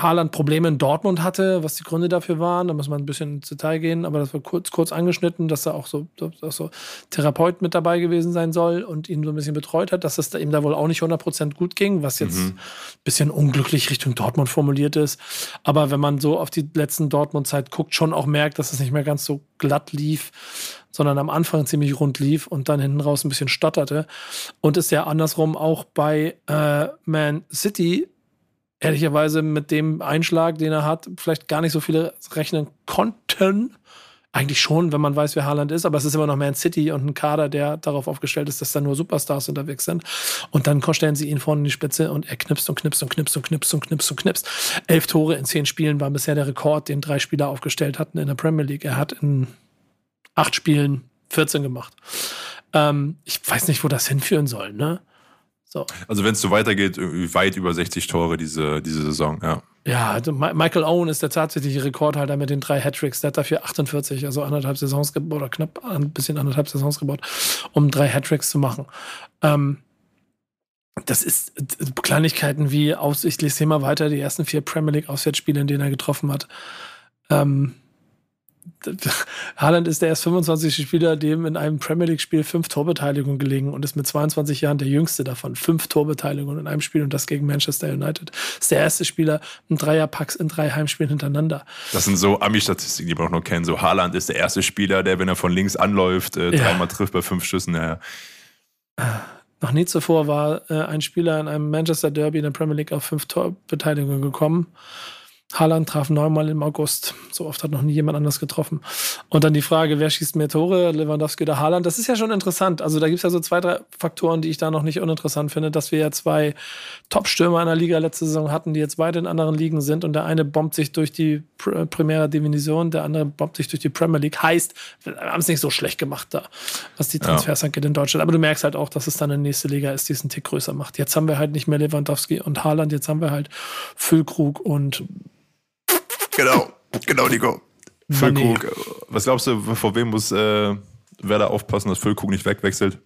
Haaland Probleme in Dortmund hatte, was die Gründe dafür waren. Da muss man ein bisschen ins Detail gehen, aber das war kurz, kurz angeschnitten, dass da auch so, dass so Therapeut mit dabei gewesen sein soll und ihn so ein bisschen betreut hat, dass es da ihm da wohl auch nicht 100% gut ging, was jetzt mhm. ein bisschen unglücklich Richtung Dortmund formuliert ist. Aber wenn man so auf die letzten Dortmund-Zeit guckt, schon auch merkt, dass es nicht mehr ganz so glatt lief, sondern am Anfang ziemlich rund lief und dann hinten raus ein bisschen stotterte. Und es ja andersrum auch bei äh, Man City ehrlicherweise mit dem Einschlag, den er hat, vielleicht gar nicht so viele rechnen konnten. Eigentlich schon, wenn man weiß, wer Haaland ist, aber es ist immer noch Man City und ein Kader, der darauf aufgestellt ist, dass da nur Superstars unterwegs sind. Und dann stellen sie ihn vorne in die Spitze und er knipst und knipst und knipst und knipst und knipst und knipst. Elf Tore in zehn Spielen war bisher der Rekord, den drei Spieler aufgestellt hatten in der Premier League. Er hat in acht Spielen 14 gemacht. Ähm, ich weiß nicht, wo das hinführen soll, ne? So. Also wenn es so weitergeht, weit über 60 Tore diese, diese Saison, ja. Ja, also Michael Owen ist der tatsächliche Rekordhalter mit den drei Hattricks. Der hat dafür 48, also anderthalb Saisons gebaut, oder knapp ein bisschen anderthalb Saisons gebaut, um drei Hattricks zu machen. Ähm, das ist Kleinigkeiten wie aus, ich lese hier mal weiter, die ersten vier Premier League Auswärtsspiele, in denen er getroffen hat. Ähm, Haaland ist der erst 25. Spieler, dem in einem Premier League-Spiel fünf Torbeteiligungen gelegen und ist mit 22 Jahren der jüngste davon. Fünf Torbeteiligungen in einem Spiel und das gegen Manchester United. Ist der erste Spieler in Dreierpacks in drei Heimspielen hintereinander. Das sind so Ami-Statistiken, die man auch noch kennt. So Haaland ist der erste Spieler, der, wenn er von links anläuft, äh, dreimal ja. trifft bei fünf Schüssen. Ja. Noch nie zuvor war äh, ein Spieler in einem Manchester Derby in der Premier League auf fünf Torbeteiligungen gekommen. Haaland traf neunmal im August. So oft hat noch nie jemand anders getroffen. Und dann die Frage, wer schießt mehr Tore, Lewandowski oder Haaland? Das ist ja schon interessant. Also da gibt es ja so zwei, drei Faktoren, die ich da noch nicht uninteressant finde, dass wir ja zwei Top-Stürmer in der Liga letzte Saison hatten, die jetzt beide in anderen Ligen sind und der eine bombt sich durch die Pr Primera Division, der andere bombt sich durch die Premier League. Heißt, wir haben es nicht so schlecht gemacht da, was die Transfers ja. angeht in Deutschland. Aber du merkst halt auch, dass es dann eine nächste Liga ist, die es einen Tick größer macht. Jetzt haben wir halt nicht mehr Lewandowski und Haaland, jetzt haben wir halt Füllkrug und Genau, genau, Nico. Füllkrug. Was glaubst du, vor wem muss äh, Werder aufpassen, dass Füllkrug nicht wegwechselt?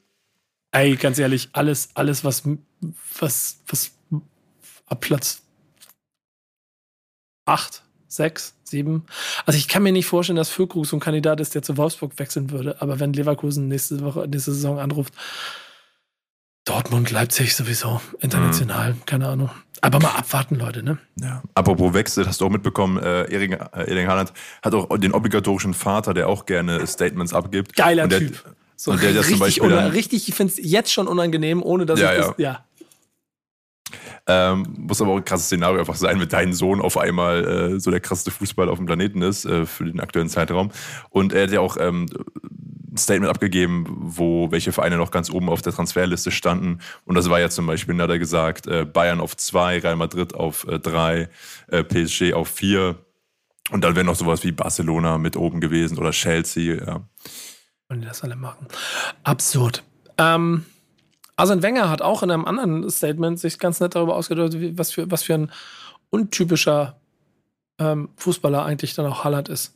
Ey, ganz ehrlich, alles, alles, was, was, was ab Platz 8, 6, 7. Also ich kann mir nicht vorstellen, dass Füllkrug so ein Kandidat ist, der zu Wolfsburg wechseln würde. Aber wenn Leverkusen nächste Woche, nächste Saison anruft, Dortmund, Leipzig sowieso, international, mhm. keine Ahnung. Aber mal abwarten, Leute, ne? Ja. Apropos Wechsel, hast du auch mitbekommen, äh, Erling, äh, Erling Haaland hat auch den obligatorischen Vater, der auch gerne Statements abgibt. Geiler der, Typ. So und der richtig, zum Beispiel dann, richtig, ich finde es jetzt schon unangenehm, ohne dass ja, ich das, ja. ja. Ähm, muss aber auch ein krasses Szenario einfach sein, wenn dein Sohn auf einmal äh, so der krasseste Fußballer auf dem Planeten ist äh, für den aktuellen Zeitraum. Und er hat ja auch ähm, Statement abgegeben, wo welche Vereine noch ganz oben auf der Transferliste standen. Und das war ja zum Beispiel, da hat er gesagt, äh, Bayern auf zwei, Real Madrid auf äh, drei, äh, PSG auf vier. Und dann wäre noch sowas wie Barcelona mit oben gewesen oder Chelsea, ja. Wollen die das alle machen? Absurd. Ähm, Arsene Wenger hat auch in einem anderen Statement sich ganz nett darüber ausgedrückt, was für, was für ein untypischer ähm, Fußballer eigentlich dann auch Haaland ist.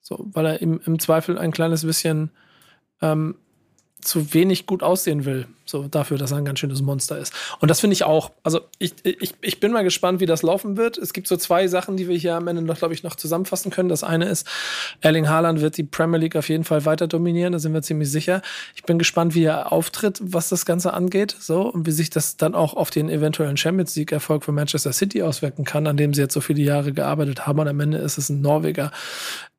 So, weil er im, im Zweifel ein kleines bisschen ähm, zu wenig gut aussehen will. So dafür, dass er ein ganz schönes Monster ist. Und das finde ich auch. Also ich, ich, ich bin mal gespannt, wie das laufen wird. Es gibt so zwei Sachen, die wir hier am Ende noch, glaube ich, noch zusammenfassen können. Das eine ist, Erling Haaland wird die Premier League auf jeden Fall weiter dominieren, da sind wir ziemlich sicher. Ich bin gespannt, wie er auftritt, was das Ganze angeht, so und wie sich das dann auch auf den eventuellen Champions League-Erfolg für Manchester City auswirken kann, an dem sie jetzt so viele Jahre gearbeitet haben. Und am Ende ist es ein Norweger,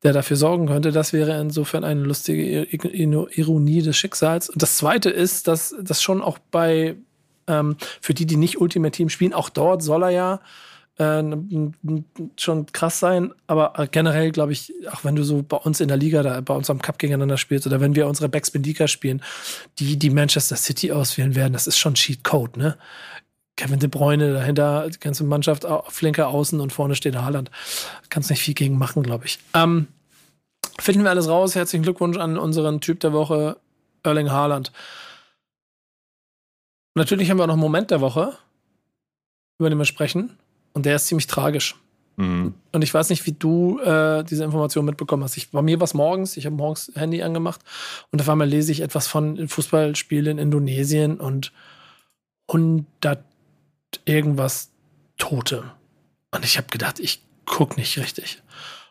der dafür sorgen könnte. Das wäre insofern eine lustige Ironie des Schicksals. Und das zweite ist, dass das schon auch bei, ähm, für die, die nicht Ultimate Team spielen, auch dort soll er ja äh, schon krass sein, aber generell glaube ich, auch wenn du so bei uns in der Liga, da bei uns am Cup gegeneinander spielst oder wenn wir unsere Backspin-Liga spielen, die die Manchester City auswählen werden, das ist schon Cheat Code, ne? Kevin De Bruyne dahinter, die ganze Mannschaft, flinker außen und vorne steht Haaland. Kannst nicht viel gegen machen, glaube ich. Ähm, finden wir alles raus. Herzlichen Glückwunsch an unseren Typ der Woche, Erling Haaland. Natürlich haben wir auch noch einen Moment der Woche, über den wir sprechen. Und der ist ziemlich tragisch. Mhm. Und ich weiß nicht, wie du äh, diese Information mitbekommen hast. Ich, bei mir war es morgens, ich habe morgens Handy angemacht und auf einmal lese ich etwas von Fußballspielen in Indonesien und 100 irgendwas Tote. Und ich habe gedacht, ich gucke nicht richtig.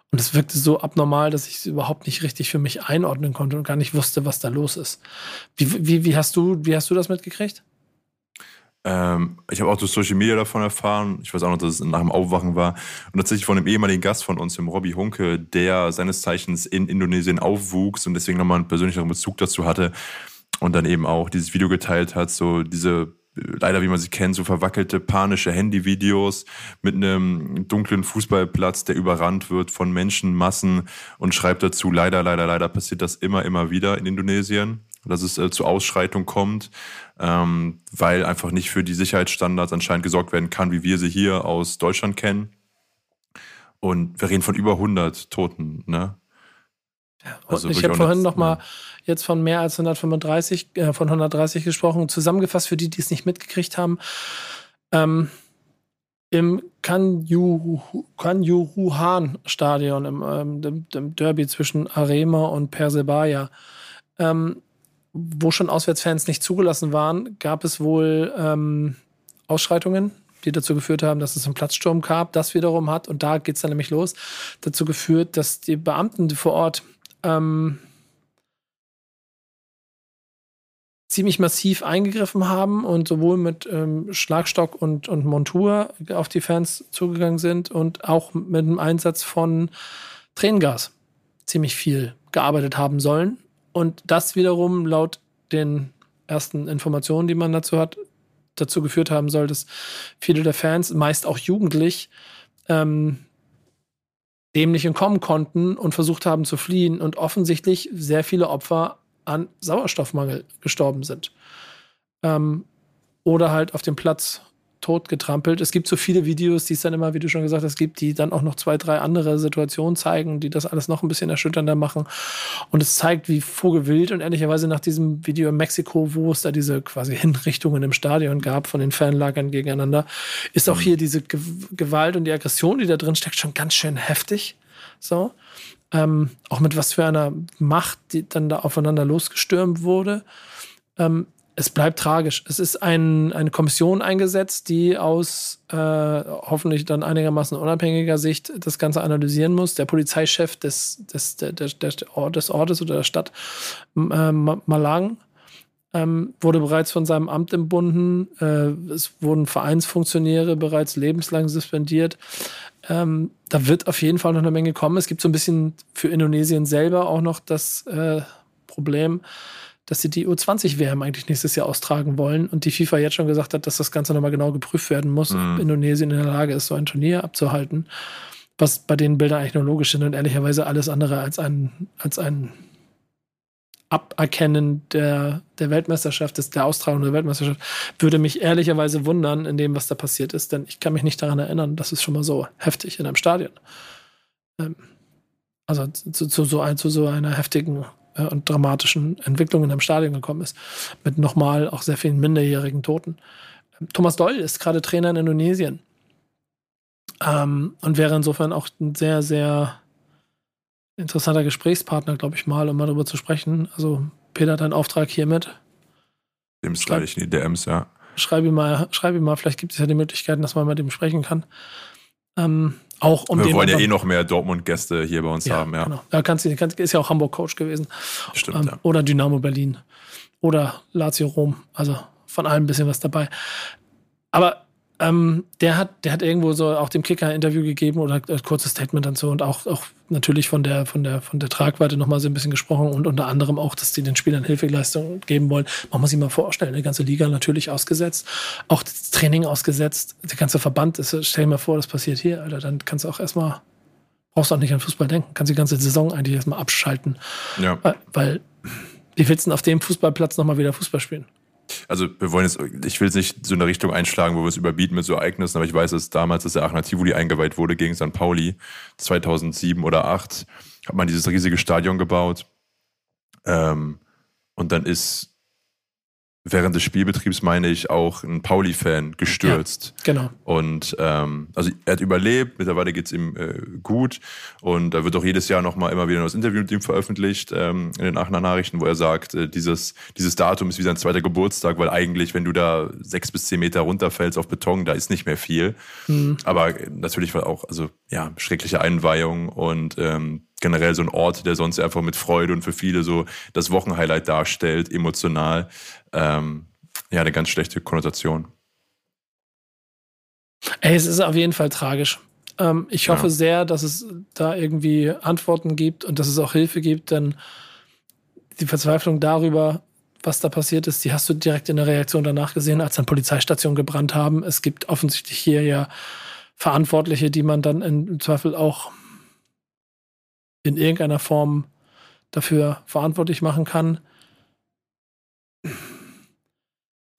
Und es wirkte so abnormal, dass ich es überhaupt nicht richtig für mich einordnen konnte und gar nicht wusste, was da los ist. Wie, wie, wie, hast, du, wie hast du das mitgekriegt? Ähm, ich habe auch durch Social Media davon erfahren. Ich weiß auch noch, dass es nach dem Aufwachen war. Und tatsächlich von einem ehemaligen Gast von uns, dem Robbie Hunke, der seines Zeichens in Indonesien aufwuchs und deswegen nochmal einen persönlicheren Bezug dazu hatte und dann eben auch dieses Video geteilt hat, so diese leider, wie man sie kennt, so verwackelte, panische Handyvideos mit einem dunklen Fußballplatz, der überrannt wird von Menschenmassen und schreibt dazu, leider, leider, leider passiert das immer, immer wieder in Indonesien dass es äh, zu Ausschreitung kommt, ähm, weil einfach nicht für die Sicherheitsstandards anscheinend gesorgt werden kann, wie wir sie hier aus Deutschland kennen. Und wir reden von über 100 Toten, ne? Also ich habe vorhin noch mal jetzt von mehr als 135, äh, von 130 gesprochen. Zusammengefasst für die, die es nicht mitgekriegt haben. Ähm, Im Kanjuruhan-Stadion, im, ähm, dem, dem, Derby zwischen Arema und Persebaya, ähm, wo schon Auswärtsfans nicht zugelassen waren, gab es wohl ähm, Ausschreitungen, die dazu geführt haben, dass es einen Platzsturm gab. Das wiederum hat, und da geht es dann nämlich los, dazu geführt, dass die Beamten vor Ort ähm, ziemlich massiv eingegriffen haben und sowohl mit ähm, Schlagstock und, und Montur auf die Fans zugegangen sind und auch mit dem Einsatz von Tränengas ziemlich viel gearbeitet haben sollen. Und das wiederum laut den ersten Informationen, die man dazu hat, dazu geführt haben soll, dass viele der Fans, meist auch jugendlich, ähm, dem nicht entkommen konnten und versucht haben zu fliehen und offensichtlich sehr viele Opfer an Sauerstoffmangel gestorben sind. Ähm, oder halt auf dem Platz totgetrampelt. Es gibt so viele Videos, die es dann immer, wie du schon gesagt hast, gibt, die dann auch noch zwei, drei andere Situationen zeigen, die das alles noch ein bisschen erschütternder machen. Und es zeigt, wie vogelwild und ehrlicherweise nach diesem Video in Mexiko, wo es da diese quasi Hinrichtungen im Stadion gab von den Fanlagern gegeneinander, ist auch mhm. hier diese Gewalt und die Aggression, die da drin steckt, schon ganz schön heftig. So. Ähm, auch mit was für einer Macht, die dann da aufeinander losgestürmt wurde. Ähm, es bleibt tragisch. Es ist ein, eine Kommission eingesetzt, die aus äh, hoffentlich dann einigermaßen unabhängiger Sicht das Ganze analysieren muss. Der Polizeichef des, des, der, der, des Ortes oder der Stadt äh, Malang ähm, wurde bereits von seinem Amt entbunden. Äh, es wurden Vereinsfunktionäre bereits lebenslang suspendiert. Ähm, da wird auf jeden Fall noch eine Menge kommen. Es gibt so ein bisschen für Indonesien selber auch noch das äh, Problem, dass sie die U20-WM eigentlich nächstes Jahr austragen wollen und die FIFA jetzt schon gesagt hat, dass das Ganze nochmal genau geprüft werden muss, mhm. ob Indonesien in der Lage ist, so ein Turnier abzuhalten, was bei den Bildern eigentlich nur logisch sind und ehrlicherweise alles andere als ein, als ein Aberkennen der, der Weltmeisterschaft, des, der Austragung der Weltmeisterschaft, würde mich ehrlicherweise wundern in dem, was da passiert ist, denn ich kann mich nicht daran erinnern, dass es schon mal so heftig in einem Stadion. Ähm, also zu, zu, so ein, zu so einer heftigen äh, und dramatischen Entwicklung in einem Stadion gekommen ist, mit nochmal auch sehr vielen minderjährigen Toten. Thomas Doll ist gerade Trainer in Indonesien ähm, und wäre insofern auch ein sehr, sehr interessanter Gesprächspartner, glaube ich mal, um mal darüber zu sprechen. Also, Peter, dein Auftrag hiermit. Dem slide ich in die DMs, ja. Schreib ihm mal, schreib ihm mal, vielleicht gibt es ja die Möglichkeiten, dass man mit ihm sprechen kann. Ähm, auch um Wir wollen ja eh noch mehr Dortmund-Gäste hier bei uns ja, haben, ja. Genau. Ja, kannst, kannst, ist ja auch Hamburg-Coach gewesen. Stimmt, ähm, ja. Oder Dynamo Berlin. Oder Lazio Rom. Also von allem ein bisschen was dabei. Aber ähm, der hat, der hat irgendwo so auch dem Kicker ein Interview gegeben oder ein kurzes Statement dazu und auch, auch natürlich von der, von der, von der Tragweite nochmal so ein bisschen gesprochen und unter anderem auch, dass die den Spielern Hilfeleistung geben wollen. Man muss sich mal vorstellen, die ganze Liga natürlich ausgesetzt, auch das Training ausgesetzt, der ganze Verband ist, stell dir mal vor, das passiert hier, Alter, dann kannst du auch erstmal, brauchst du auch nicht an Fußball denken, kannst die ganze Saison eigentlich erstmal abschalten. Ja. Weil, weil wie willst du denn auf dem Fußballplatz nochmal wieder Fußball spielen? Also wir wollen jetzt, ich will jetzt nicht so eine Richtung einschlagen, wo wir es überbieten mit so Ereignissen, aber ich weiß, dass damals, dass der Aachener Tivoli eingeweiht wurde gegen St. Pauli, 2007 oder 2008, hat man dieses riesige Stadion gebaut. Ähm, und dann ist während des Spielbetriebs, meine ich, auch ein Pauli-Fan gestürzt. Ja, genau. Und ähm, also er hat überlebt, mittlerweile geht's ihm äh, gut. Und da wird auch jedes Jahr nochmal immer wieder ein Interview mit ihm veröffentlicht ähm, in den Aachener Nachrichten, wo er sagt, äh, dieses, dieses Datum ist wie sein zweiter Geburtstag, weil eigentlich, wenn du da sechs bis zehn Meter runterfällst auf Beton, da ist nicht mehr viel. Mhm. Aber natürlich war auch, also ja, schreckliche Einweihung und ähm, generell so ein Ort, der sonst einfach mit Freude und für viele so das Wochenhighlight darstellt, emotional. Ähm, ja, eine ganz schlechte Konnotation. Ey, es ist auf jeden Fall tragisch. Ähm, ich hoffe ja. sehr, dass es da irgendwie Antworten gibt und dass es auch Hilfe gibt, denn die Verzweiflung darüber, was da passiert ist, die hast du direkt in der Reaktion danach gesehen, als dann Polizeistationen gebrannt haben. Es gibt offensichtlich hier ja Verantwortliche, die man dann im Zweifel auch in irgendeiner Form dafür verantwortlich machen kann.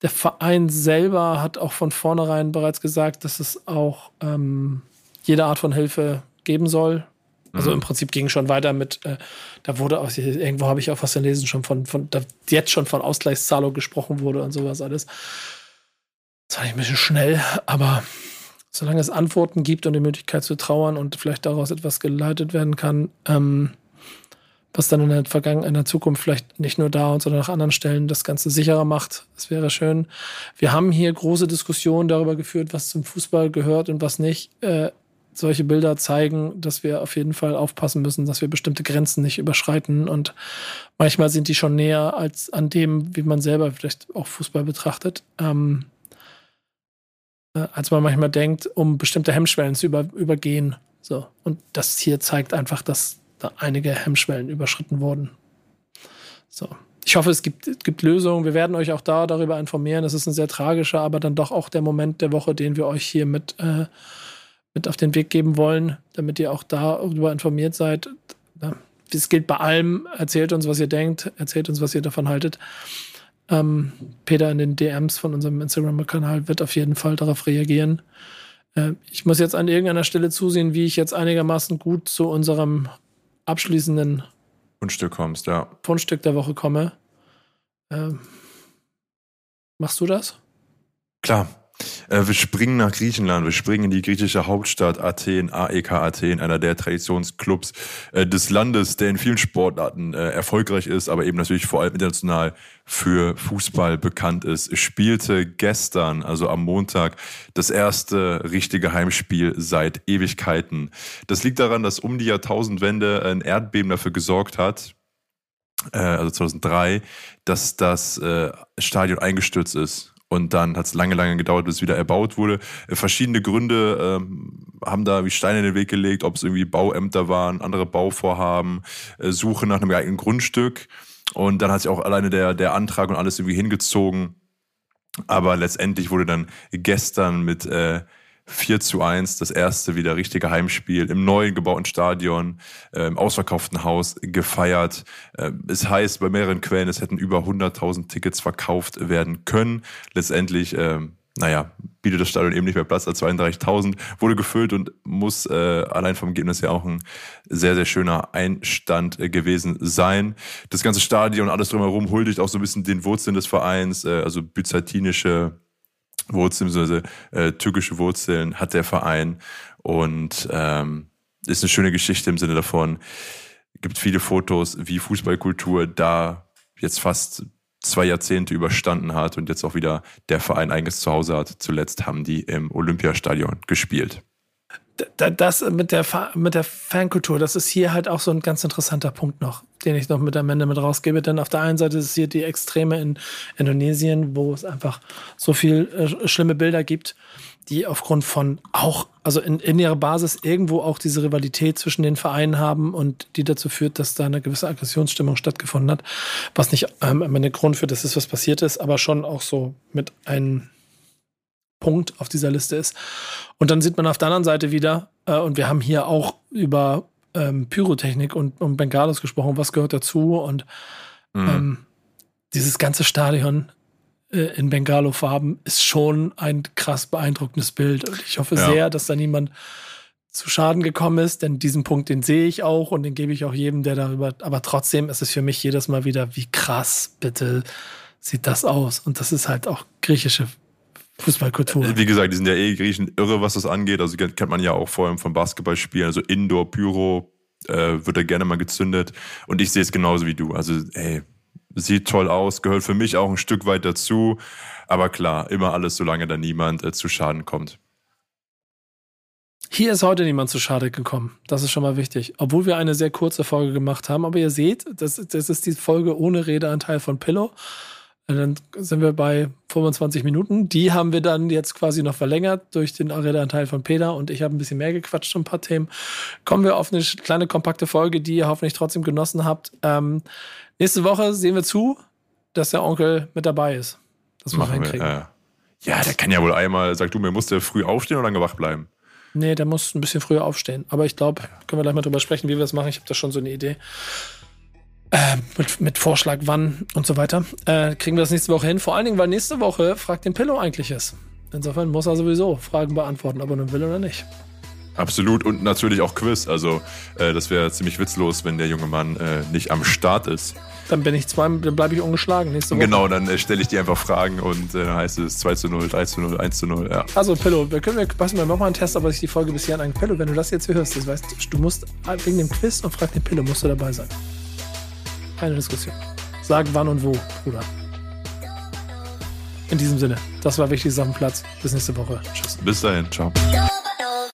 Der Verein selber hat auch von vornherein bereits gesagt, dass es auch ähm, jede Art von Hilfe geben soll. Also mhm. im Prinzip ging schon weiter mit, äh, da wurde auch, irgendwo habe ich auch was gelesen, schon von, von da jetzt schon von Ausgleichszahlung gesprochen wurde und sowas alles. Das war ein bisschen schnell, aber solange es Antworten gibt und die Möglichkeit zu trauern und vielleicht daraus etwas geleitet werden kann, ähm, was dann in der Vergangenheit, in der Zukunft vielleicht nicht nur da, sondern auch an anderen Stellen das Ganze sicherer macht. Das wäre schön. Wir haben hier große Diskussionen darüber geführt, was zum Fußball gehört und was nicht. Äh, solche Bilder zeigen, dass wir auf jeden Fall aufpassen müssen, dass wir bestimmte Grenzen nicht überschreiten. Und manchmal sind die schon näher als an dem, wie man selber vielleicht auch Fußball betrachtet. Ähm, äh, als man manchmal denkt, um bestimmte Hemmschwellen zu über, übergehen. So. Und das hier zeigt einfach, dass da einige Hemmschwellen überschritten wurden. So. Ich hoffe, es gibt, gibt Lösungen. Wir werden euch auch da darüber informieren. Es ist ein sehr tragischer, aber dann doch auch der Moment der Woche, den wir euch hier mit, äh, mit auf den Weg geben wollen, damit ihr auch darüber informiert seid. Es gilt bei allem. Erzählt uns, was ihr denkt. Erzählt uns, was ihr davon haltet. Ähm, Peter in den DMs von unserem Instagram-Kanal wird auf jeden Fall darauf reagieren. Äh, ich muss jetzt an irgendeiner Stelle zusehen, wie ich jetzt einigermaßen gut zu unserem abschließenden Fundstück kommst, ja. Fundstück der Woche komme. Ähm, machst du das? Klar. Äh, wir springen nach Griechenland, wir springen in die griechische Hauptstadt Athen, AEK Athen, einer der Traditionsclubs äh, des Landes, der in vielen Sportarten äh, erfolgreich ist, aber eben natürlich vor allem international für Fußball bekannt ist. Spielte gestern, also am Montag, das erste richtige Heimspiel seit Ewigkeiten. Das liegt daran, dass um die Jahrtausendwende ein Erdbeben dafür gesorgt hat, also 2003, dass das Stadion eingestürzt ist. Und dann hat es lange, lange gedauert, bis es wieder erbaut wurde. Äh, verschiedene Gründe ähm, haben da wie Steine in den Weg gelegt, ob es irgendwie Bauämter waren, andere Bauvorhaben, äh, Suche nach einem geeigneten Grundstück. Und dann hat sich auch alleine der, der Antrag und alles irgendwie hingezogen. Aber letztendlich wurde dann gestern mit äh, 4 zu 1, das erste wieder richtige Heimspiel im neuen gebauten Stadion, äh, im ausverkauften Haus gefeiert. Äh, es heißt bei mehreren Quellen, es hätten über 100.000 Tickets verkauft werden können. Letztendlich, äh, naja, bietet das Stadion eben nicht mehr Platz als 32.000, wurde gefüllt und muss äh, allein vom Ergebnis ja auch ein sehr, sehr schöner Einstand äh, gewesen sein. Das ganze Stadion, alles drumherum huldigt auch so ein bisschen den Wurzeln des Vereins, äh, also byzantinische Wurzeln, beziehungsweise äh, türkische Wurzeln hat der Verein und ähm, ist eine schöne Geschichte im Sinne davon. Gibt viele Fotos, wie Fußballkultur da jetzt fast zwei Jahrzehnte überstanden hat und jetzt auch wieder der Verein eigenes Zuhause hat. Zuletzt haben die im Olympiastadion gespielt das mit der, mit der Fankultur, das ist hier halt auch so ein ganz interessanter Punkt noch, den ich noch mit am Ende mit rausgebe. Denn auf der einen Seite ist hier die Extreme in Indonesien, wo es einfach so viel äh, schlimme Bilder gibt, die aufgrund von auch, also in, in ihrer Basis irgendwo auch diese Rivalität zwischen den Vereinen haben und die dazu führt, dass da eine gewisse Aggressionsstimmung stattgefunden hat. Was nicht ähm, am Ende Grund für das ist, was passiert ist, aber schon auch so mit einem Punkt auf dieser Liste ist. Und dann sieht man auf der anderen Seite wieder, äh, und wir haben hier auch über ähm, Pyrotechnik und, und Bengalos gesprochen, was gehört dazu und mhm. ähm, dieses ganze Stadion äh, in Bengalo-Farben ist schon ein krass beeindruckendes Bild. Und ich hoffe ja. sehr, dass da niemand zu Schaden gekommen ist, denn diesen Punkt, den sehe ich auch und den gebe ich auch jedem, der darüber, aber trotzdem ist es für mich jedes Mal wieder, wie krass bitte sieht das aus. Und das ist halt auch griechische Fußballkultur. Wie gesagt, die sind ja eh Griechen irre, was das angeht. Also kennt man ja auch vor allem vom Basketballspielen. Also Indoor, Pyro äh, wird da gerne mal gezündet. Und ich sehe es genauso wie du. Also, ey, sieht toll aus, gehört für mich auch ein Stück weit dazu. Aber klar, immer alles, solange da niemand äh, zu Schaden kommt. Hier ist heute niemand zu Schade gekommen. Das ist schon mal wichtig. Obwohl wir eine sehr kurze Folge gemacht haben. Aber ihr seht, das, das ist die Folge ohne Redeanteil von Pillow. Dann sind wir bei 25 Minuten. Die haben wir dann jetzt quasi noch verlängert durch den Redeanteil von Peter und ich habe ein bisschen mehr gequatscht, ein paar Themen. Kommen wir auf eine kleine, kompakte Folge, die ihr hoffentlich trotzdem genossen habt. Ähm, nächste Woche sehen wir zu, dass der Onkel mit dabei ist. Das machen wir hinkriegen. Äh, ja, der kann ja wohl einmal, sag du mir, muss der früh aufstehen oder lange wach bleiben? Nee, der muss ein bisschen früher aufstehen. Aber ich glaube, können wir gleich mal drüber sprechen, wie wir das machen. Ich habe da schon so eine Idee. Äh, mit, mit Vorschlag, wann und so weiter. Äh, kriegen wir das nächste Woche hin. Vor allen Dingen, weil nächste Woche fragt den Pillow eigentlich ist. Insofern muss er sowieso Fragen beantworten, ob er nun will oder nicht. Absolut und natürlich auch Quiz. Also äh, das wäre ziemlich witzlos, wenn der junge Mann äh, nicht am Start ist. Dann bin ich zwei, dann bleibe ich ungeschlagen nächste Woche. Genau, dann äh, stelle ich dir einfach Fragen und äh, dann heißt es 2 zu 0, 3 zu 0, 1 zu 0, ja. Also Pillow, wir können wir passen wir mal einen Test, aber ich die Folge bisher an Pillow, wenn du das jetzt hier hörst, das weißt du musst wegen dem Quiz und frag den Pillow, musst du dabei sein. Keine Diskussion. Sag wann und wo, Bruder. In diesem Sinne, das war Wichtiges auf dem Platz. Bis nächste Woche. Tschüss. Bis dahin. Ciao.